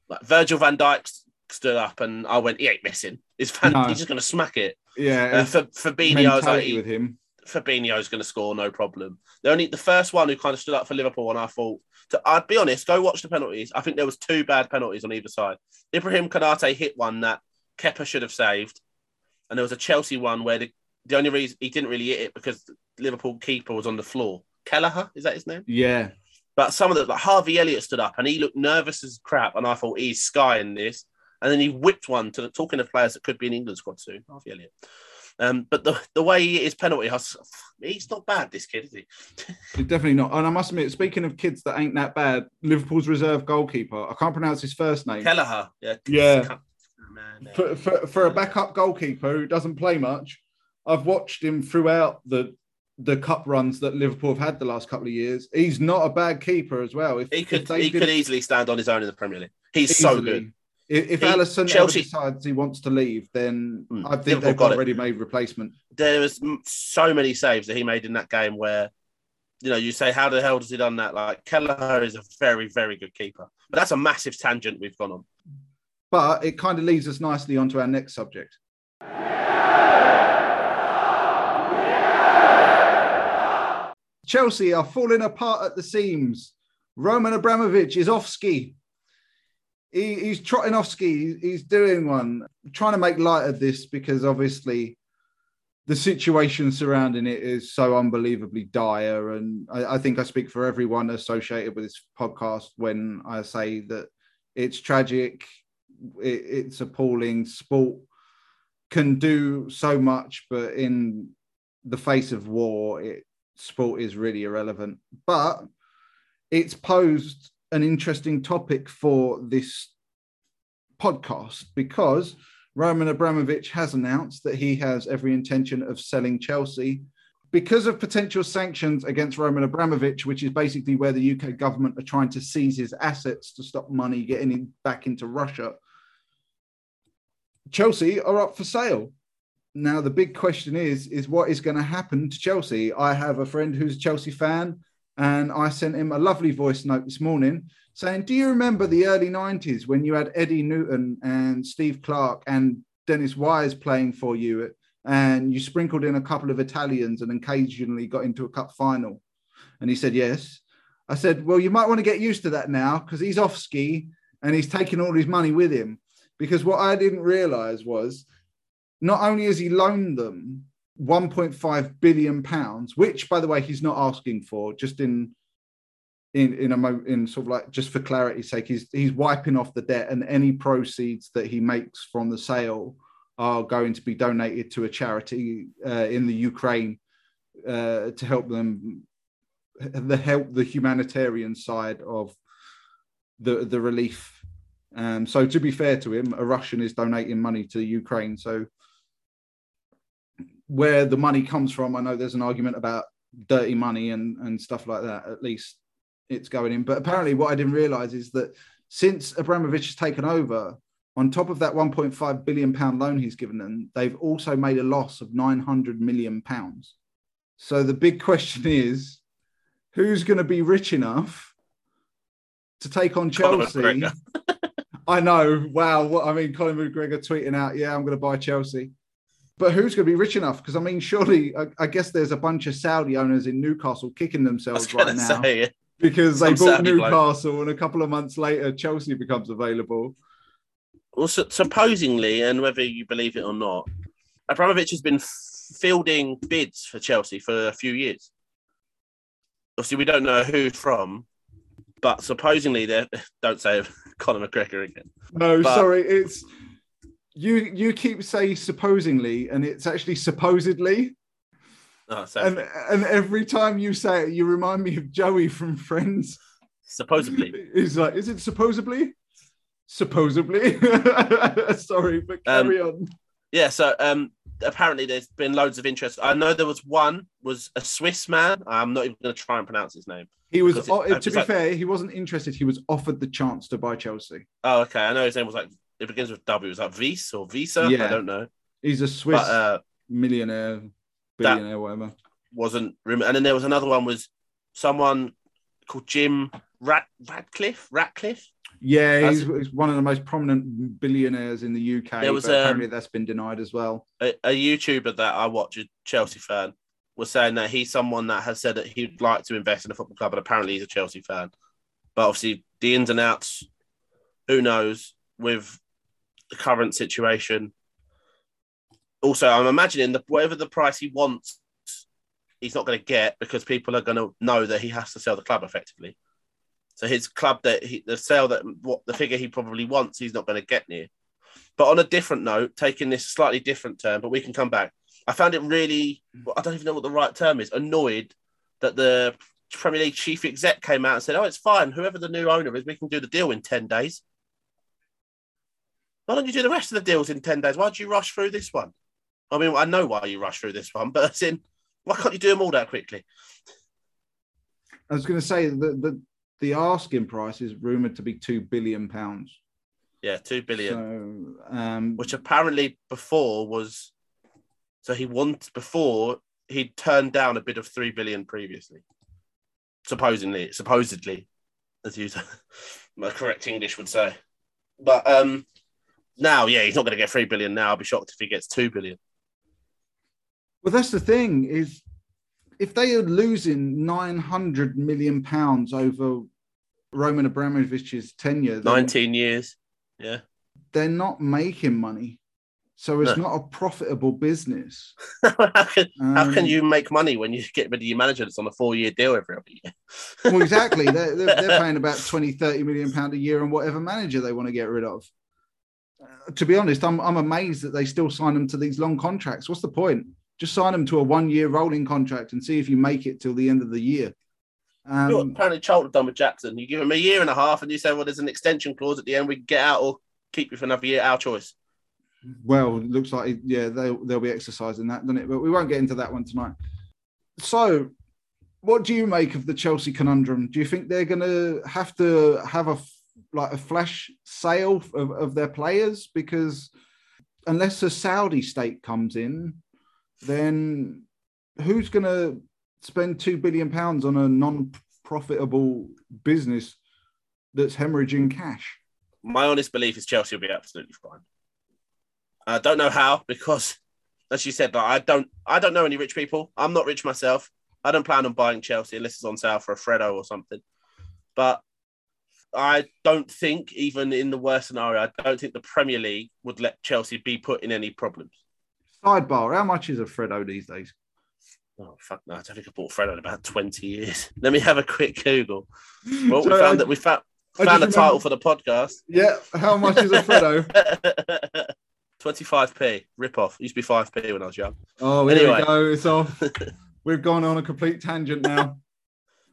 Like Virgil Van Dijk stood up, and I went, he ain't missing. He's, fan- No. he's just going to smack it. yeah, Uh, for Fabinho, I was like, with him. Fabinho's going to score, no problem. The only the first one who kind of stood up for Liverpool, and I thought, to, I'd be honest, go watch the penalties. I think there was two bad penalties on either side. Ibrahim Konaté hit one that Kepa should have saved, and there was a Chelsea one where the, the only reason he didn't really hit it because the Liverpool keeper was on the floor. Kelleher, is that his name? Yeah, But some of the like Harvey Elliott stood up and he looked nervous as crap, and I thought he's skying this. And then he whipped one to the talking of players that could be in England squad soon, Harvey Elliott. Um, but the the way he his penalty, was, he's not bad. This kid, is he? it's definitely not. And I must admit, speaking of kids that ain't that bad, Liverpool's reserve goalkeeper, I can't pronounce his first name. Kelleher, yeah, Yeah. Man, For, for, for a backup goalkeeper who doesn't play much, I've watched him throughout the the cup runs that Liverpool have had the last couple of years. He's not a bad keeper as well. If, he could they he did could easily stand on his own in the Premier League. He's so good. If, if He- Alisson Chelsea- decides he wants to leave, then Hmm. I think Liverpool they've got got it. a ready-made replacement. There was so many saves that he made in that game where. You know, you say, how the hell does he done that? Like Kelleher is a very, very good keeper. But that's a massive tangent we've gone on. But it kind of leads us nicely onto our next subject. Chelsea are falling apart at the seams. Roman Abramovich is off ski. He, he's trotting off ski. He's doing one, trying to make light of this because obviously the situation surrounding it is so unbelievably dire. And I, I think I speak for everyone associated with this podcast when I say that it's tragic, it, it's appalling. Sport can do so much, but in the face of war, it, sport is really irrelevant. But it's posed an interesting topic for this podcast because Roman Abramovich has announced that he has every intention of selling Chelsea because of potential sanctions against Roman Abramovich, which is basically where the UK government are trying to seize his assets to stop money getting in, back into Russia. Chelsea are up for sale. Now the big question is is what is going to happen to Chelsea? I have a friend who's a Chelsea fan and I sent him a lovely voice note this morning saying, "Do you remember the early 90s when you had Eddie Newton and Steve Clarke and Dennis Wise playing for you and you sprinkled in a couple of Italians and occasionally got into a cup final?" And he said, "Yes." I said, "Well, you might want to get used to that now because he's off ski and he's taking all his money with him." Because what I didn't realize was not only has he loaned them 1.5 billion pounds, which by the way he's not asking for, just in in in a mo- in sort of like just for clarity's sake, he's he's wiping off the debt and any proceeds that he makes from the sale are going to be donated to a charity uh, in the Ukraine uh, to help them the help the humanitarian side of the the relief. Um, so to be fair to him, a Russian is donating money to Ukraine. So where the money comes from, I know there's an argument about dirty money and and stuff like that. At least it's going in. But apparently, what I didn't realize is that since Abramovich has taken over, on top of that 1.5 billion pound loan he's given them, they've also made a loss of 900 million pounds. So the big question is, who's going to be rich enough to take on Chelsea? I know. Wow. What I mean, Colin McGregor tweeting out, "Yeah, I'm going to buy Chelsea." But who's going to be rich enough? Because I mean, surely, I, I, guess there's a bunch of Saudi owners in Newcastle kicking themselves right now say, because they bought Saudi Newcastle, bloke. and a couple of months later, Chelsea becomes available. Well, so, supposedly, and whether you believe it or not, Abramovich has been fielding bids for Chelsea for a few years. Obviously, we don't know who from, but supposedly they don't say Conor McGregor again. No, but, sorry, it's you. You keep saying supposedly, and it's actually supposedly. Oh, and and every time you say it, you remind me of Joey from Friends. Supposedly, he's like, "Is it supposedly?" supposedly. Sorry, but carry um, on. Yeah, so um, apparently there's been loads of interest. I know there was one was a Swiss man. I'm not even going to try and pronounce his name. He was, it, uh, to be like, fair, he wasn't interested. He was offered the chance to buy Chelsea. Oh, okay. I know his name was like it begins with W. Is that like Vies or Visa. Yeah. I don't know. He's a Swiss but, uh, millionaire, billionaire, whatever. Wasn't and then there was another one was someone called Jim Rat Radcliffe. Ratcliffe. Yeah, he's, he's, one of the most prominent billionaires in the UK. There was but apparently um, that's been denied as well. A, a, YouTuber that I watch, a Chelsea fan, was saying that he's someone that has said that he'd like to invest in a football club, but apparently he's a Chelsea fan. But obviously, the ins and outs, who knows with the current situation. Also, I'm imagining that whatever the price he wants, he's not going to get because people are going to know that he has to sell the club effectively. So his club that he, the sale that what the figure he probably wants, he's not going to get near. But on a different note, taking this slightly different term, but we can come back. I found it really, I don't even know what the right term is, annoyed that the Premier League chief exec came out and said, Oh, it's fine. Whoever the new owner is, we can do the deal in 10 days. Why don't you do the rest of the deals in 10 days? Why do you rush through this one? I mean, I know why you rush through this one, but in, why can't you do them all that quickly? I was going to say that the, the asking price is rumored to be two billion pounds. Yeah, two billion. So, um, which apparently before was, so he wanted before he'd turned down a bid of three billion previously. Supposedly, supposedly, as you, my correct English would say. But um, now, yeah, he's not going to get three billion now. I'll be shocked if he gets two billion. Well, that's the thing is if they are losing 900 million pounds over Roman Abramovich's tenure, 19 years, yeah, they're not making money. So it's no. not a profitable business. how, can, um, how can you make money when you get rid of your manager that's on a four-year deal every other year? well, exactly. They're, they're, they're, paying about 20, 30 million pound a year on whatever manager they want to get rid of. To be honest, I'm, I'm amazed that they still sign them to these long contracts. What's the point? Just sign them to a one year rolling contract and see if you make it till the end of the year. Um, you know apparently Charlton done with Jackson. You give him a year and a half, and you say, "Well, there's an extension clause at the end. We can get out or keep you for another year. Our choice." Well, looks like yeah, they'll they'll be exercising that, doesn't it? But we won't get into that one tonight. So, what do you make of the Chelsea conundrum? Do you think they're going to have to have a like a flash sale of, of their players because unless a Saudi state comes in, then who's going to spend two billion pounds on a non-profitable business that's hemorrhaging cash? My honest belief is Chelsea will be absolutely fine. I don't know how because, as you said, I don't, I don't know any rich people. I'm not rich myself. I don't plan on buying Chelsea unless it's on sale for a Fredo or something. But I don't think, even in the worst scenario, I don't think the Premier League would let Chelsea be put in any problems. Sidebar: How much is a Fredo these days? Oh fuck no! I don't think I bought Fredo in about twenty years. Let me have a quick Google. Well, so we found I, that we found found a title for the podcast. Yeah, how much is a Fredo? 25p, rip off. Used to be 5p when I was young. Oh, Anyway. we go. It's off. We've gone on a complete tangent now.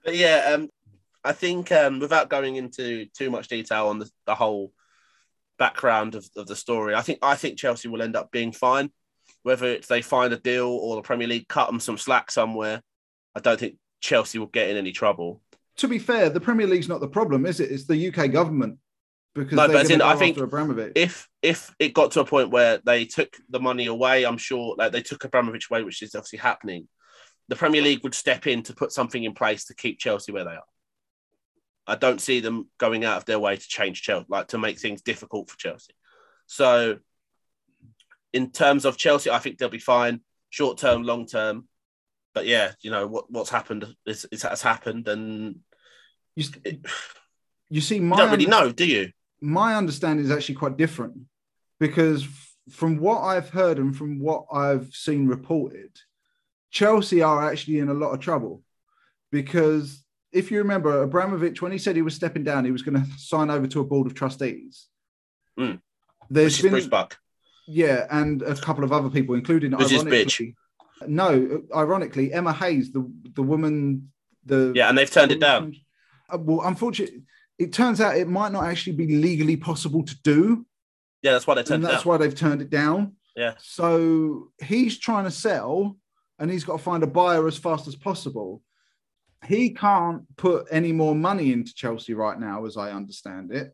But yeah, um, I think um, without going into too much detail on the, the whole background of, of the story, I think I think Chelsea will end up being fine. Whether it's they find a deal or the Premier League cut them some slack somewhere, I don't think Chelsea will get in any trouble. to be fair, the Premier League's not the problem, is it? It's the UK government because No, but in, I think Abramovich. If if it got to a point where they took the money away, I'm sure like they took Abramovich away, which is obviously happening. The Premier League would step in to put something in place to keep Chelsea where they are. I don't see them going out of their way to change Chelsea, like to make things difficult for Chelsea. So, in terms of Chelsea, I think they'll be fine, short term, long term. But yeah, you know what what's happened is, is has happened, and you, it, you see, you my don't really know, do you? my understanding is actually quite different because from what I've heard and from what I've seen reported, Chelsea are actually in a lot of trouble because if you remember, Abramovich, when he said he was stepping down, he was going to sign over to a board of trustees. Mm. There's Which is been, Bruce Buck. yeah, and a couple of other people, including his ironically, no, ironically, Emma Hayes, the the woman, the Yeah, and they've turned it down. Uh, well, unfortunately, it turns out it might not actually be legally possible to do, Yeah, that's why they turned that's why they've turned it down. Yeah. So he's trying to sell, and he's got to find a buyer as fast as possible. He can't put any more money into Chelsea right now, as I understand it.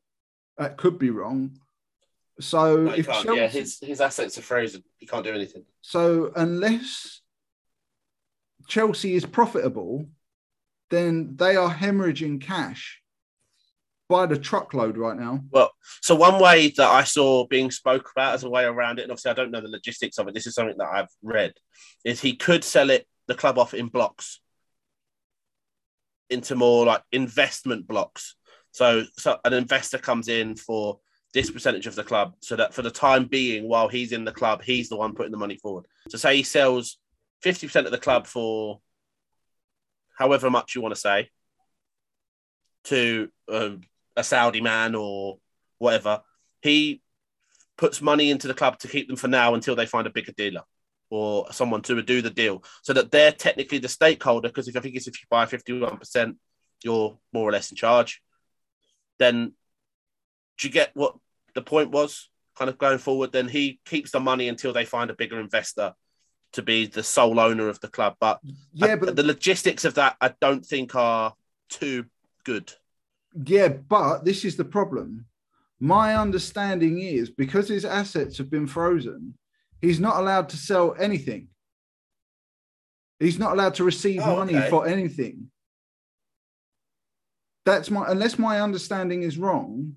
That could be wrong. So No, if. Chelsea, Yeah, his, his assets are frozen. He can't do anything. so unless Chelsea is profitable, then they are hemorrhaging cash by the truckload right now. Well, so one way that I saw being spoke about as a way around it, and obviously I don't know the logistics of it. This is something that I've read, is he could sell it the club off in blocks into more like investment blocks. So, so an investor comes in for this percentage of the club, so that for the time being, while he's in the club, he's the one putting the money forward. So, say he sells fifty percent of the club for however much you want to say to um, a Saudi man or whatever, he puts money into the club to keep them for now until they find a bigger dealer or someone to do the deal, so that they're technically the stakeholder. Because if I think it's if you buy fifty-one percent, you're more or less in charge. Then, do you get what the point was? Kind of going forward, then he keeps the money until they find a bigger investor to be the sole owner of the club. But Yeah, I- but the logistics of that, I don't think are too good. Yeah, but this is the problem. My understanding is because his assets have been frozen, he's not allowed to sell anything. He's not allowed to receive Oh, money okay. for anything. That's my unless my understanding is wrong.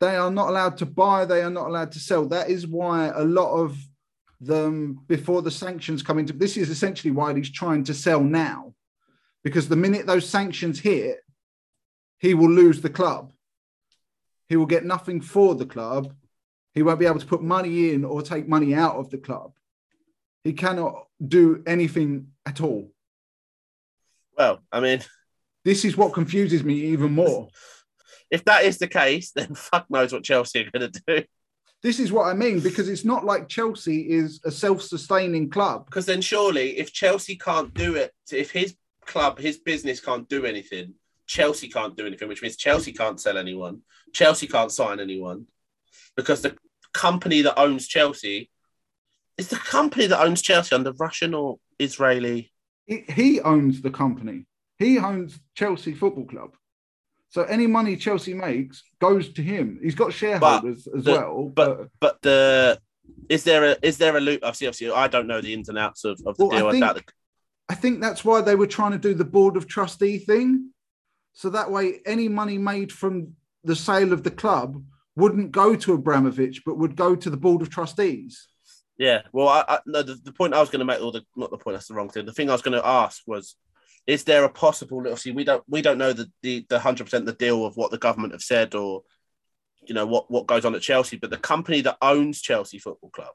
They are not allowed to buy, they are not allowed to sell. That is why a lot of them before the sanctions come into this is essentially why he's trying to sell now. Because the minute those sanctions hit, he will lose the club. He will get nothing for the club. He won't be able to put money in or take money out of the club. He cannot do anything at all. Well, I mean, This is what confuses me even more. if that is the case, then fuck knows what Chelsea are going to do. This is what I mean because it's not like Chelsea is a self-sustaining club. Because then surely, if Chelsea can't do it, if his club, his business can't do anything, Chelsea can't do anything, which means Chelsea can't sell anyone, Chelsea can't sign anyone, because the company that owns Chelsea is the company that owns Chelsea under Russian or Israeli. He- He owns the company. He owns Chelsea Football Club. So any money Chelsea makes goes to him. He's got shareholders as the- well. but- But, But the is there a is there a loop? Obviously, obviously, I don't know the ins and outs of, of the Well, deal. I think- I think that's why they were trying to do the board of trustee thing. So that way, any money made from the sale of the club wouldn't go to Abramovich, but would go to the board of trustees. Yeah, well, I, I no, the, the point I was going to make, or the not the point, that's the wrong thing. The thing I was going to ask was, is there a possible? Obviously, we don't we don't know the the the hundred percent the deal of what the government have said, or you know what what goes on at Chelsea, but the company that owns Chelsea Football Club,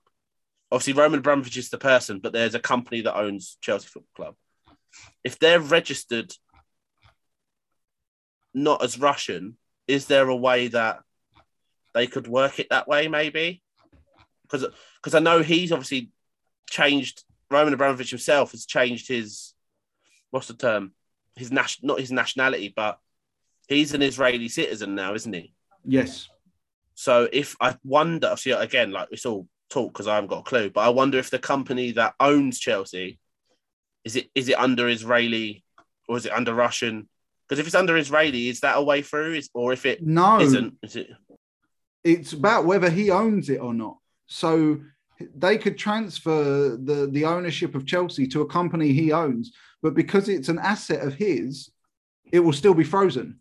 obviously Roman Abramovich is the person, but there's a company that owns Chelsea Football Club. If they're registered not as Russian, is there a way that they could work it that way? Maybe because because I know he's obviously changed. Roman Abramovich himself has changed his what's the term? His nation, not his nationality, but he's an Israeli citizen now, isn't he? Yes. So if I wonder, see again, like it's all talk because I haven't got a clue, but I wonder if the company that owns Chelsea is it is it under Israeli or is it under Russian? Because if it's under Israeli, is that a way through? Is, or if it No, isn't, is it? It's about whether he owns it or not. So they could transfer the, the ownership of Chelsea to a company he owns, but because it's an asset of his, it will still be frozen.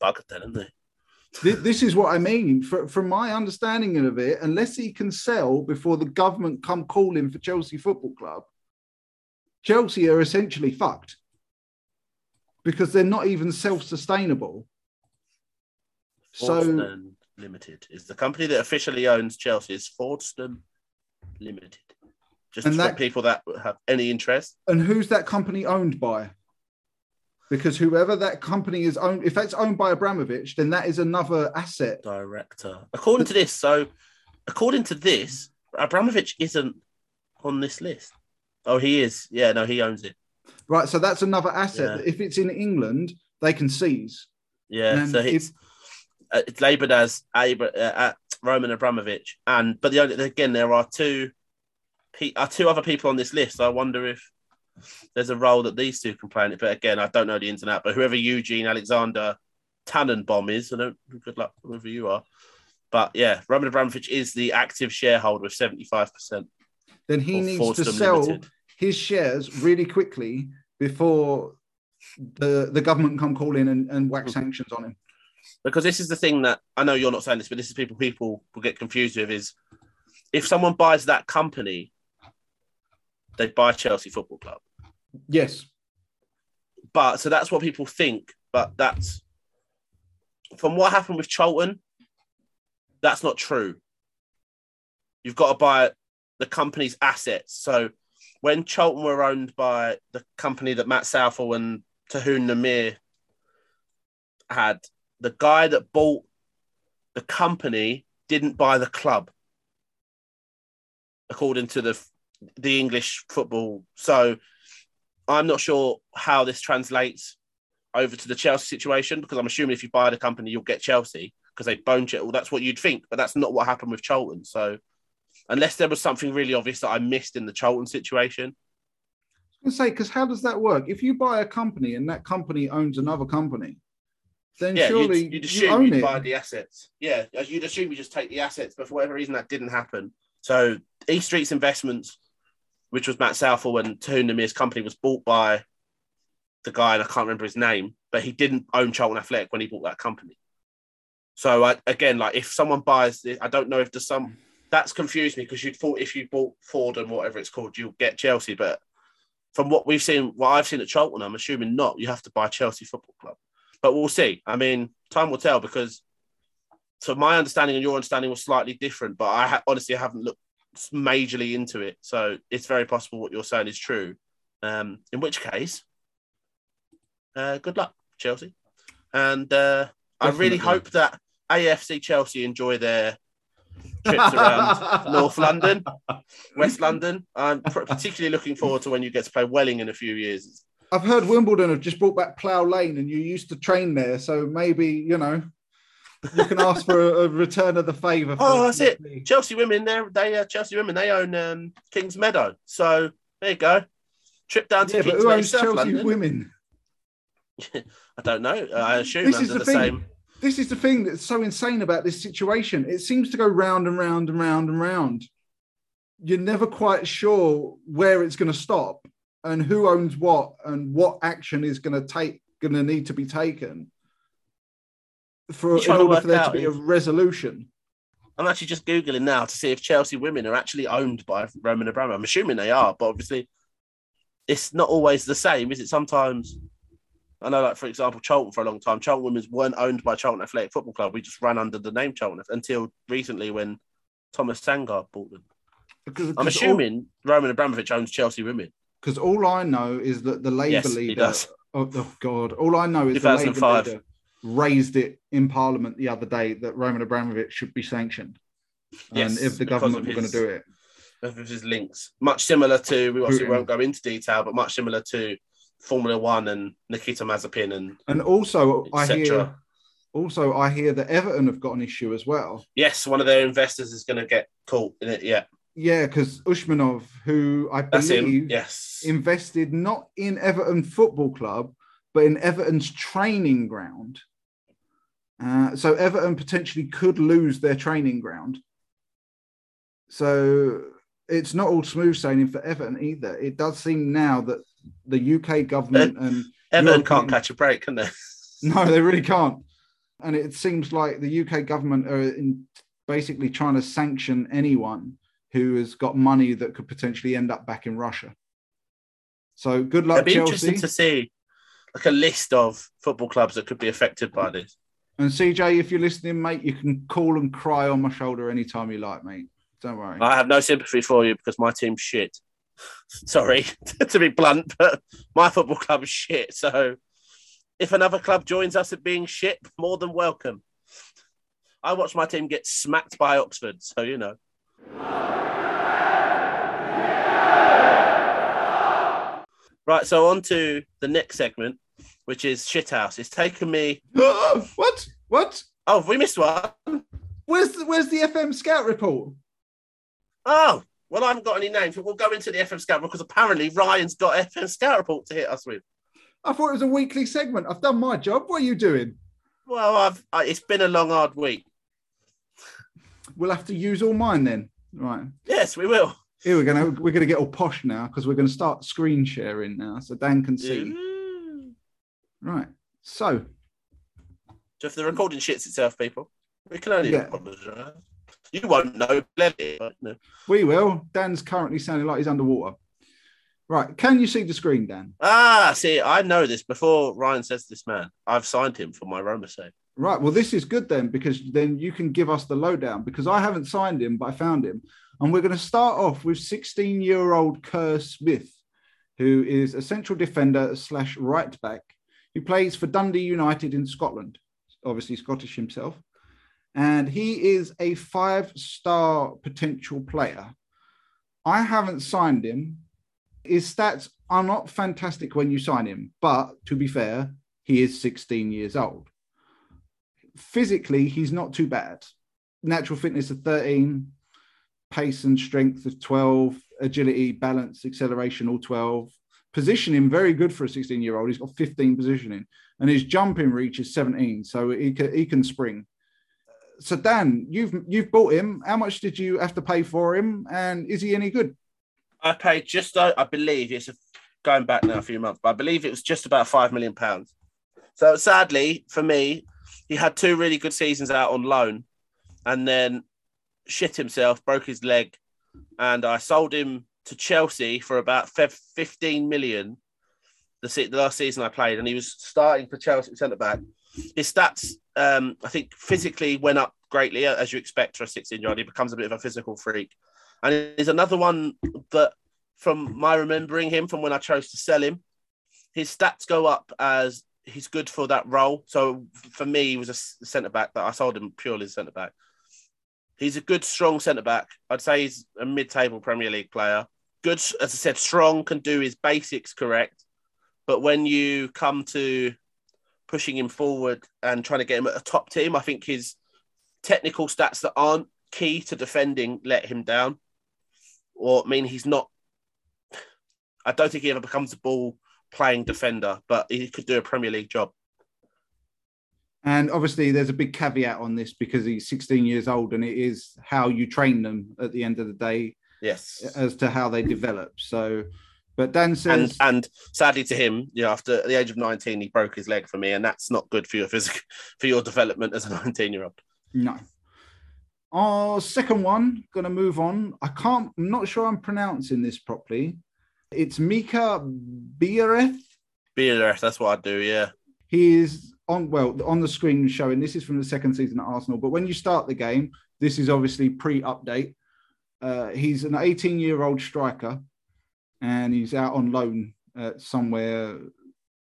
Bugger then, isn't they? This is what I mean. Fr- From my understanding of it, unless he can sell before the government come calling for Chelsea Football Club, Chelsea are essentially fucked because they're not even self-sustainable. So Limited is the company that officially owns Chelsea. Fordstam Limited? Just And for that- people that have any interest. And who's that company owned by? Because whoever that company is owned, if that's owned by Abramovich, then that is another asset. director. According to this, so according to this, Abramovich isn't on this list. Oh, he is. Yeah, no, he owns it. Right. So that's another asset. Yeah. If it's in England, they can seize. Yeah, And so it's uh, it's labelled as Abra- uh, Roman Abramovich, and but the only again there are two pe- are two other people on this list. So I wonder if there's a role that these two can play in it. But again, I don't know the internet. But whoever Eugene Alexander Tenenbaum is, I don't. Good luck, whoever you are. But yeah, Roman Abramovich is the active shareholder with seventy five percent. Then he needs to sell limited. his shares really quickly before the, the government come calling and, and whack Mhm. sanctions on him. Because this is the thing that I know you're not saying this, but this is people people will get confused with is if someone buys that company, they buy Chelsea Football Club. Yes. But so that's what people think, but that's from what happened with Charlton, that's not true. You've got to buy the company's assets. So when Charlton were owned by the company that Matt Southall and Tahnoon Nimer had, the guy that bought the company didn't buy the club, according to the the English football. So I'm not sure how this translates over to the Chelsea situation because I'm assuming if you buy the company, you'll get Chelsea because they bone Chelsea. Well, that's what you'd think, but that's not what happened with Charlton. So unless there was something really obvious that I missed in the Charlton situation, I was gonna say, because how does that work? If you buy a company and that company owns another company, then yeah, surely you'd, you'd you assume you'd it. buy the assets. Yeah, you'd assume you just take the assets, but for whatever reason that didn't happen. So East Street's Investments, which was Matt Southall and Tahnoon Nimer's company, was bought by the guy, and I can't remember his name, but he didn't own Charlton Athletic when he bought that company. So I, again, like if someone buys this, I don't know if there's some that's confused me because you'd thought if you bought Ford and whatever it's called, you'll get Chelsea, but from what we've seen, what I've seen at Charlton, I'm assuming not. You have to buy Chelsea Football Club, but we'll see. I mean, time will tell because so my understanding and your understanding was slightly different, but I ha- honestly haven't looked majorly into it, so it's very possible what you're saying is true. Um, in which case, uh, good luck, Chelsea, and uh, I really hope that AFC Chelsea enjoy their trips around North London, West London. I'm particularly looking forward to when you get to play Welling in a few years. I've heard Wimbledon have just brought back Plough Lane, and you used to train there, so maybe you know you can ask for a, a return of the favour. Oh, that's it. Chelsea women, they they uh, Chelsea women, they own um, Kingsmeadow. So there you go. Trip down to Yeah, but who owns Chelsea London. women? I don't know. I assume This is the, the same. This is the thing that's so insane about this situation. It seems to go round and round and round and round. You're never quite sure where it's going to stop and who owns what and what action is going to take going to need to be taken for in order for there to be a resolution. I'm actually just googling now to see if Chelsea women are actually owned by Roman Abramovich. I'm assuming they are, but obviously, it's not always the same, is it? Sometimes, I know, like for example, Charlton for a long time, Charlton women weren't owned by Charlton Athletic Football Club. We just ran under the name Charlton until recently when Thomas Sandgaard bought them. Because, I'm because assuming Roman Abramovich owns Chelsea women. Because all I know is that the Labour Yes, leader. Oh, oh God! All I know is the Labour leader raised it in Parliament the other day that Roman Abramovich should be sanctioned. Yes, and if the government were going to do it. of his links. Much similar to, we obviously Putin. won't go into detail, but much similar to Formula One and Nikita Mazepin and And also, I hear, also I hear that Everton have got an issue as well. yes, one of their investors is going to get caught in it. Yeah, Yeah, because Usmanov, who I that's him. believe Yes, invested not in Everton Football Club, but in Everton's training ground. Uh, so Everton potentially could lose their training ground. So it's not all smooth sailing for Everton either. It does seem now that the UK government and Everton European- can't catch a break, can they? no, they really can't. And it seems like the UK government are in basically trying to sanction anyone who has got money that could potentially end up back in Russia. So good luck, It'd be Chelsea. interesting to see like a list of football clubs that could be affected by this. And CJ, if you're listening, mate, you can call and cry on my shoulder anytime you like, mate. Don't worry. I have no sympathy for you because my team's shit. Sorry to be blunt, but my football club is shit. So if another club joins us at being shit, more than welcome. I watched my team get smacked by Oxford, so you know. Right, so on to the next segment, which is shithouse. It's taken me. what? What? Oh, we missed one? Where's the, where's the FM Scout report? Oh, well, I haven't got any names, but we'll go into the FM Scout because apparently Ryan's got FM Scout report to hit us with. I thought it was a weekly segment. I've done my job. What are you doing? Well, I've I, it's been a long, hard week. We'll have to use all mine then. Right. Yes, we will. Here we're gonna we're gonna get all posh now because we're gonna start screen sharing now, so Dan can see. Ooh. Right. So So if the recording shits itself, people, we can only Yeah. apologise. You won't know, clearly, but no. we will. Dan's currently sounding like he's underwater. Right. Can you see the screen, Dan? Ah, see, I know this before Ryan says this man. I've signed him for my Roma save. Right. Well, this is good then because then you can give us the lowdown because I haven't signed him, but I found him. And we're going to start off with 16 year old Kerr Smith, who is a central defender slash right back. who plays for Dundee United in Scotland, obviously Scottish himself. And he is a five star potential player. I haven't signed him. His stats are not fantastic when you sign him, but to be fair, he is 16 years old physically, he's not too bad. Natural fitness of 13, pace and strength of 12, agility, balance, acceleration, all 12. Positioning, very good for a 16 year old. He's got 15 positioning, and his jumping reach is 17, so he can, he can spring. So Dan, you've you've bought him. How much did you have to pay for him, and is he any good? I paid just, I believe, it's a, going back now a few months, but I believe it was just about five million pounds. So sadly for me, he had two really good seasons out on loan, and then shit himself, broke his leg, and I sold him to Chelsea for about fifteen million. The, se- the last season I played, and he was starting for Chelsea centre back. His stats, um, I think, physically went up greatly, as you expect for a 16 year old. He becomes a bit of a physical freak. And he's another one that, from my remembering him from when I chose to sell him, his stats go up as he's good for that role. So for me, he was a centre back that I sold him purely centre back. He's a good, strong centre back. I'd say he's a mid table Premier League player. Good, as I said, strong, can do his basics correct. But when you come to pushing him forward and trying to get him at a top team, I think his technical stats that aren't key to defending let him down or mean he's not. I don't think he ever becomes a ball playing defender, but he could do a Premier League job. And obviously, there's a big caveat on this because he's 16 years old, and it is how you train them at the end of the day Yes. as to how they develop. So, but Dan And says, and sadly to him, you know, after the age of 19, he broke his leg for me, and that's not good for your physical for your development as a 19 year old. no. Our second one, going to move on. I can't, I'm not sure I'm pronouncing this properly. It's Mika Biereth. BLF, that's what I do. Yeah. He is on, well, on the screen showing this is from the second season at Arsenal. But when you start the game, this is obviously pre update. Uh, he's an 18 year old striker and he's out on loan uh, somewhere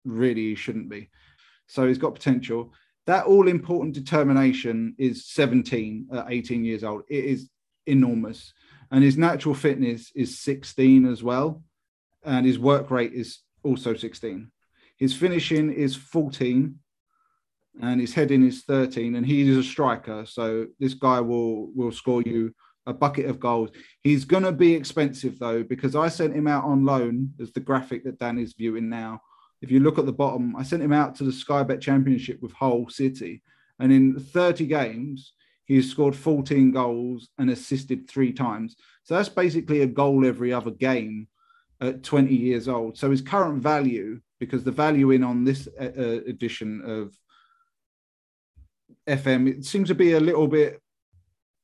really he shouldn't be. So he's got potential. That all important determination is 17 at 18 years old. It is enormous. And his natural fitness is 16 as well. And his work rate is also 16. His finishing is 14 and his heading is 13 and he is a striker so this guy will will score you a bucket of goals. He's going to be expensive though because i sent him out on loan as the graphic that dan is viewing now. If you look at the bottom i sent him out to the sky bet championship with hull city and in 30 games he's scored 14 goals and assisted three times. So that's basically a goal every other game at 20 years old so his current value because the value in on this uh, uh edition of FM. It seems to be a little bit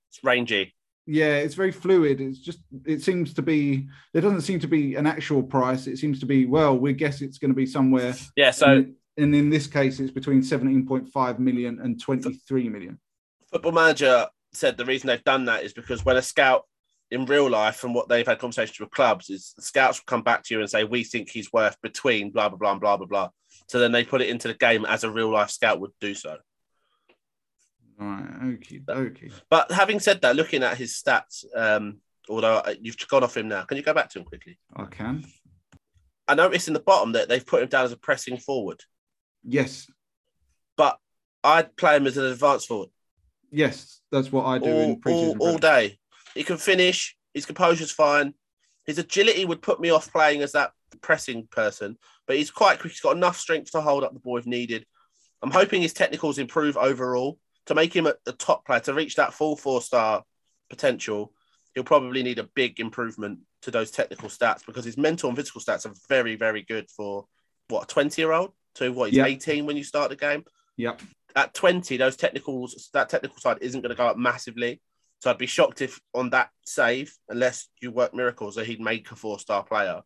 it's rangy. Yeah, it's very fluid. It's just it seems to be there doesn't seem to be an actual price. It seems to be well, we guess it's going to be somewhere. Yeah, so and, and in this case, it's between 17.5 million and 23 million. Football Manager said the reason they've done that is because when a scout in real life, from what they've had conversations with clubs, is the scouts will come back to you and say, "We think he's worth between blah blah blah blah blah blah." So then they put it into the game as a real life scout would do so. Right, okay, okay. But having said that, looking at his stats, um, although uh, you've gone off him now, can you go back to him quickly? I can. I noticed in the bottom that they've put him down as a pressing forward. Yes. But I'd play him as an advanced forward. Yes, that's what I do all, in all, all day. He can finish. His composure's fine. His agility would put me off playing as that pressing person, but he's quite quick. He's got enough strength to hold up the ball if needed. I'm hoping his technicals improve overall to make him a, a top player to reach that full four star potential. He'll probably need a big improvement to those technical stats because his mental and physical stats are very, very good for what a 20 year old to what he's yep. 18 when you start the game. Yep. At 20, those technicals, that technical side isn't going to go up massively. So I'd be shocked if on that save, unless you work miracles, that he'd make a four star player.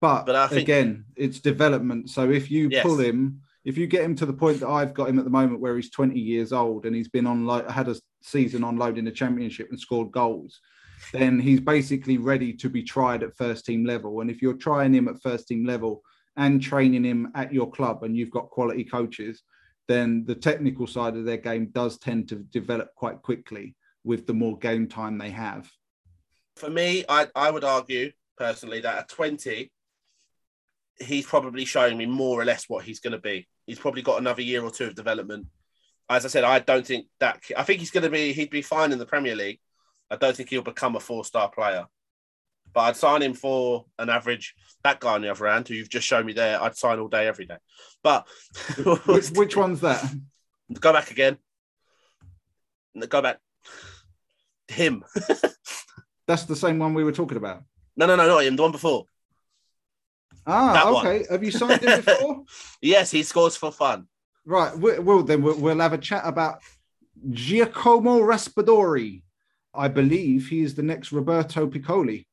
But, but I think, again, it's development. So if you yes. pull him if you get him to the point that I've got him at the moment, where he's 20 years old and he's been on like had a season on load in the championship and scored goals, then he's basically ready to be tried at first team level. And if you're trying him at first team level and training him at your club and you've got quality coaches, then the technical side of their game does tend to develop quite quickly with the more game time they have. For me, I, I would argue personally that at 20, he's probably showing me more or less what he's going to be. He's probably got another year or two of development. As I said, I don't think that. I think he's going to be. He'd be fine in the Premier League. I don't think he'll become a four-star player. But I'd sign him for an average. That guy on the other hand, who you've just shown me there, I'd sign all day, every day. But which, which one's that? Go back again. Go back. Him. That's the same one we were talking about. No, no, no, not him. The one before. Ah, okay. One. Have you signed him before? yes, he scores for fun. Right. Well, then we'll have a chat about Giacomo Raspadori. I believe he is the next Roberto Piccoli,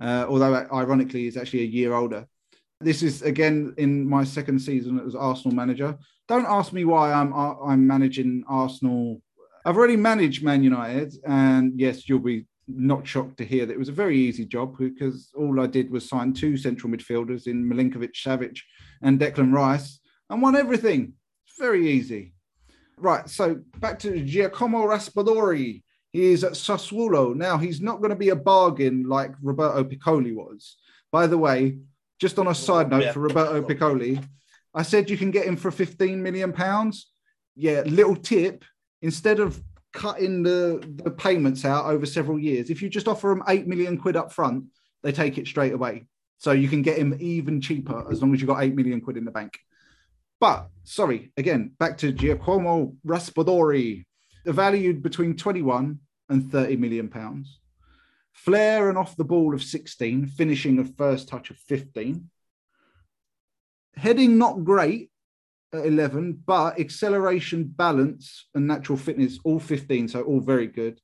uh, although ironically he's actually a year older. This is again in my second season as Arsenal manager. Don't ask me why I'm I'm managing Arsenal. I've already managed Man United, and yes, you'll be not shocked to hear that it was a very easy job because all I did was sign two central midfielders in Milinkovic Savic and Declan Rice and won everything. It's very easy. Right, so back to Giacomo Raspadori. He is at Sassuolo. Now, he's not going to be a bargain like Roberto Piccoli was. By the way, just on a side note yeah. for Roberto Piccoli, I said you can get him for 15 million pounds. Yeah, little tip. Instead of cutting the, the payments out over several years. If you just offer them 8 million quid up front, they take it straight away. So you can get him even cheaper as long as you've got 8 million quid in the bank. But sorry, again, back to Giacomo Raspadori, valued between 21 and 30 million pounds. Flair and off the ball of 16, finishing a first touch of 15. Heading not great, at 11, but acceleration, balance, and natural fitness, all 15. So, all very good.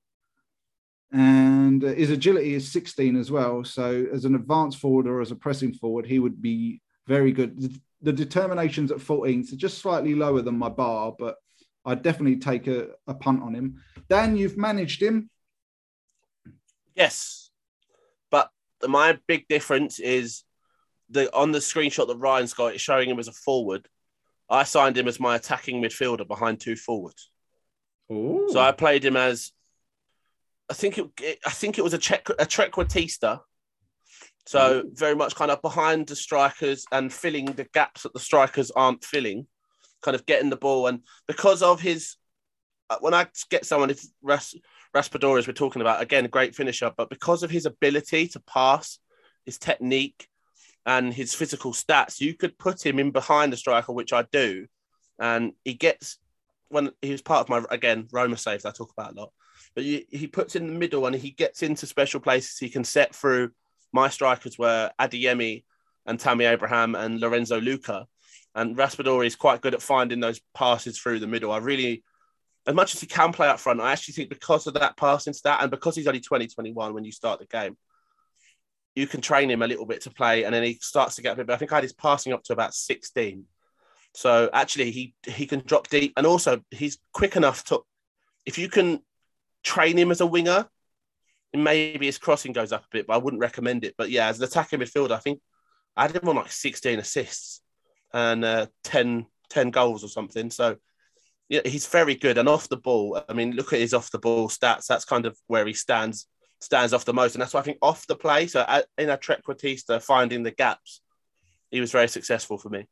And his agility is 16 as well. So, as an advanced forward or as a pressing forward, he would be very good. The determination's at 14, so just slightly lower than my bar, but I'd definitely take a, a punt on him. Dan, you've managed him. Yes. But my big difference is the on the screenshot that Ryan's got, it's showing him as a forward I signed him as my attacking midfielder behind two forwards. Ooh. So I played him as I think it, I think it was a check a trequartista. So very much kind of behind the strikers and filling the gaps that the strikers aren't filling, kind of getting the ball. And because of his, uh, when I get someone, it's Ras, Raspadori, we're talking about again, a great finisher, but because of his ability to pass, his technique, and his physical stats, you could put him in behind the striker, which I do, and he gets when he was part of my again Roma saves I talk about a lot, but he, he puts in the middle and he gets into special places. He can set through. My strikers were Adeyemi and Tammy Abraham and Lorenzo Lucca, and Raspadori is quite good at finding those passes through the middle. I really, as much as he can play up front, I actually think because of that passing stat and because he's only 20, 21 when you start the game, you can train him a little bit to play, and then he starts to get a bit. But I think I had his passing up to about 16 so actually, he he can drop deep, and also he's quick enough to. If you can train him as a winger, maybe his crossing goes up a bit, but I wouldn't recommend it. But yeah, as an attacking midfielder, I think I had him on like 16 assists and uh, 10, 10 goals or something. So yeah, he's very good. And off the ball, I mean, look at his off the ball stats. That's kind of where he stands stands off the most. And that's why I think off the play, so in a trequartista, finding the gaps, he was very successful for me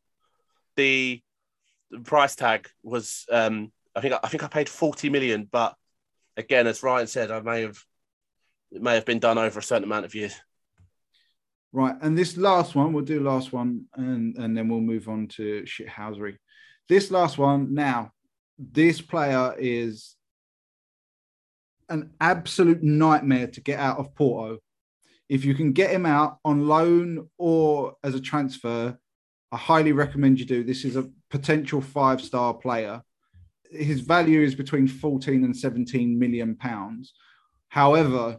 the, the price tag was um, I think I think I paid 40 million, but again, as Ryan said, I may have it may have been done over a certain amount of years. Right, and this last one, we'll do last one, and and then we'll move on to shithousery. This last one now, this player is an absolute nightmare to get out of Porto. If you can get him out on loan or as a transfer, I highly recommend you do. This is a potential five star player. His value is between 14 and 17 million pounds. However,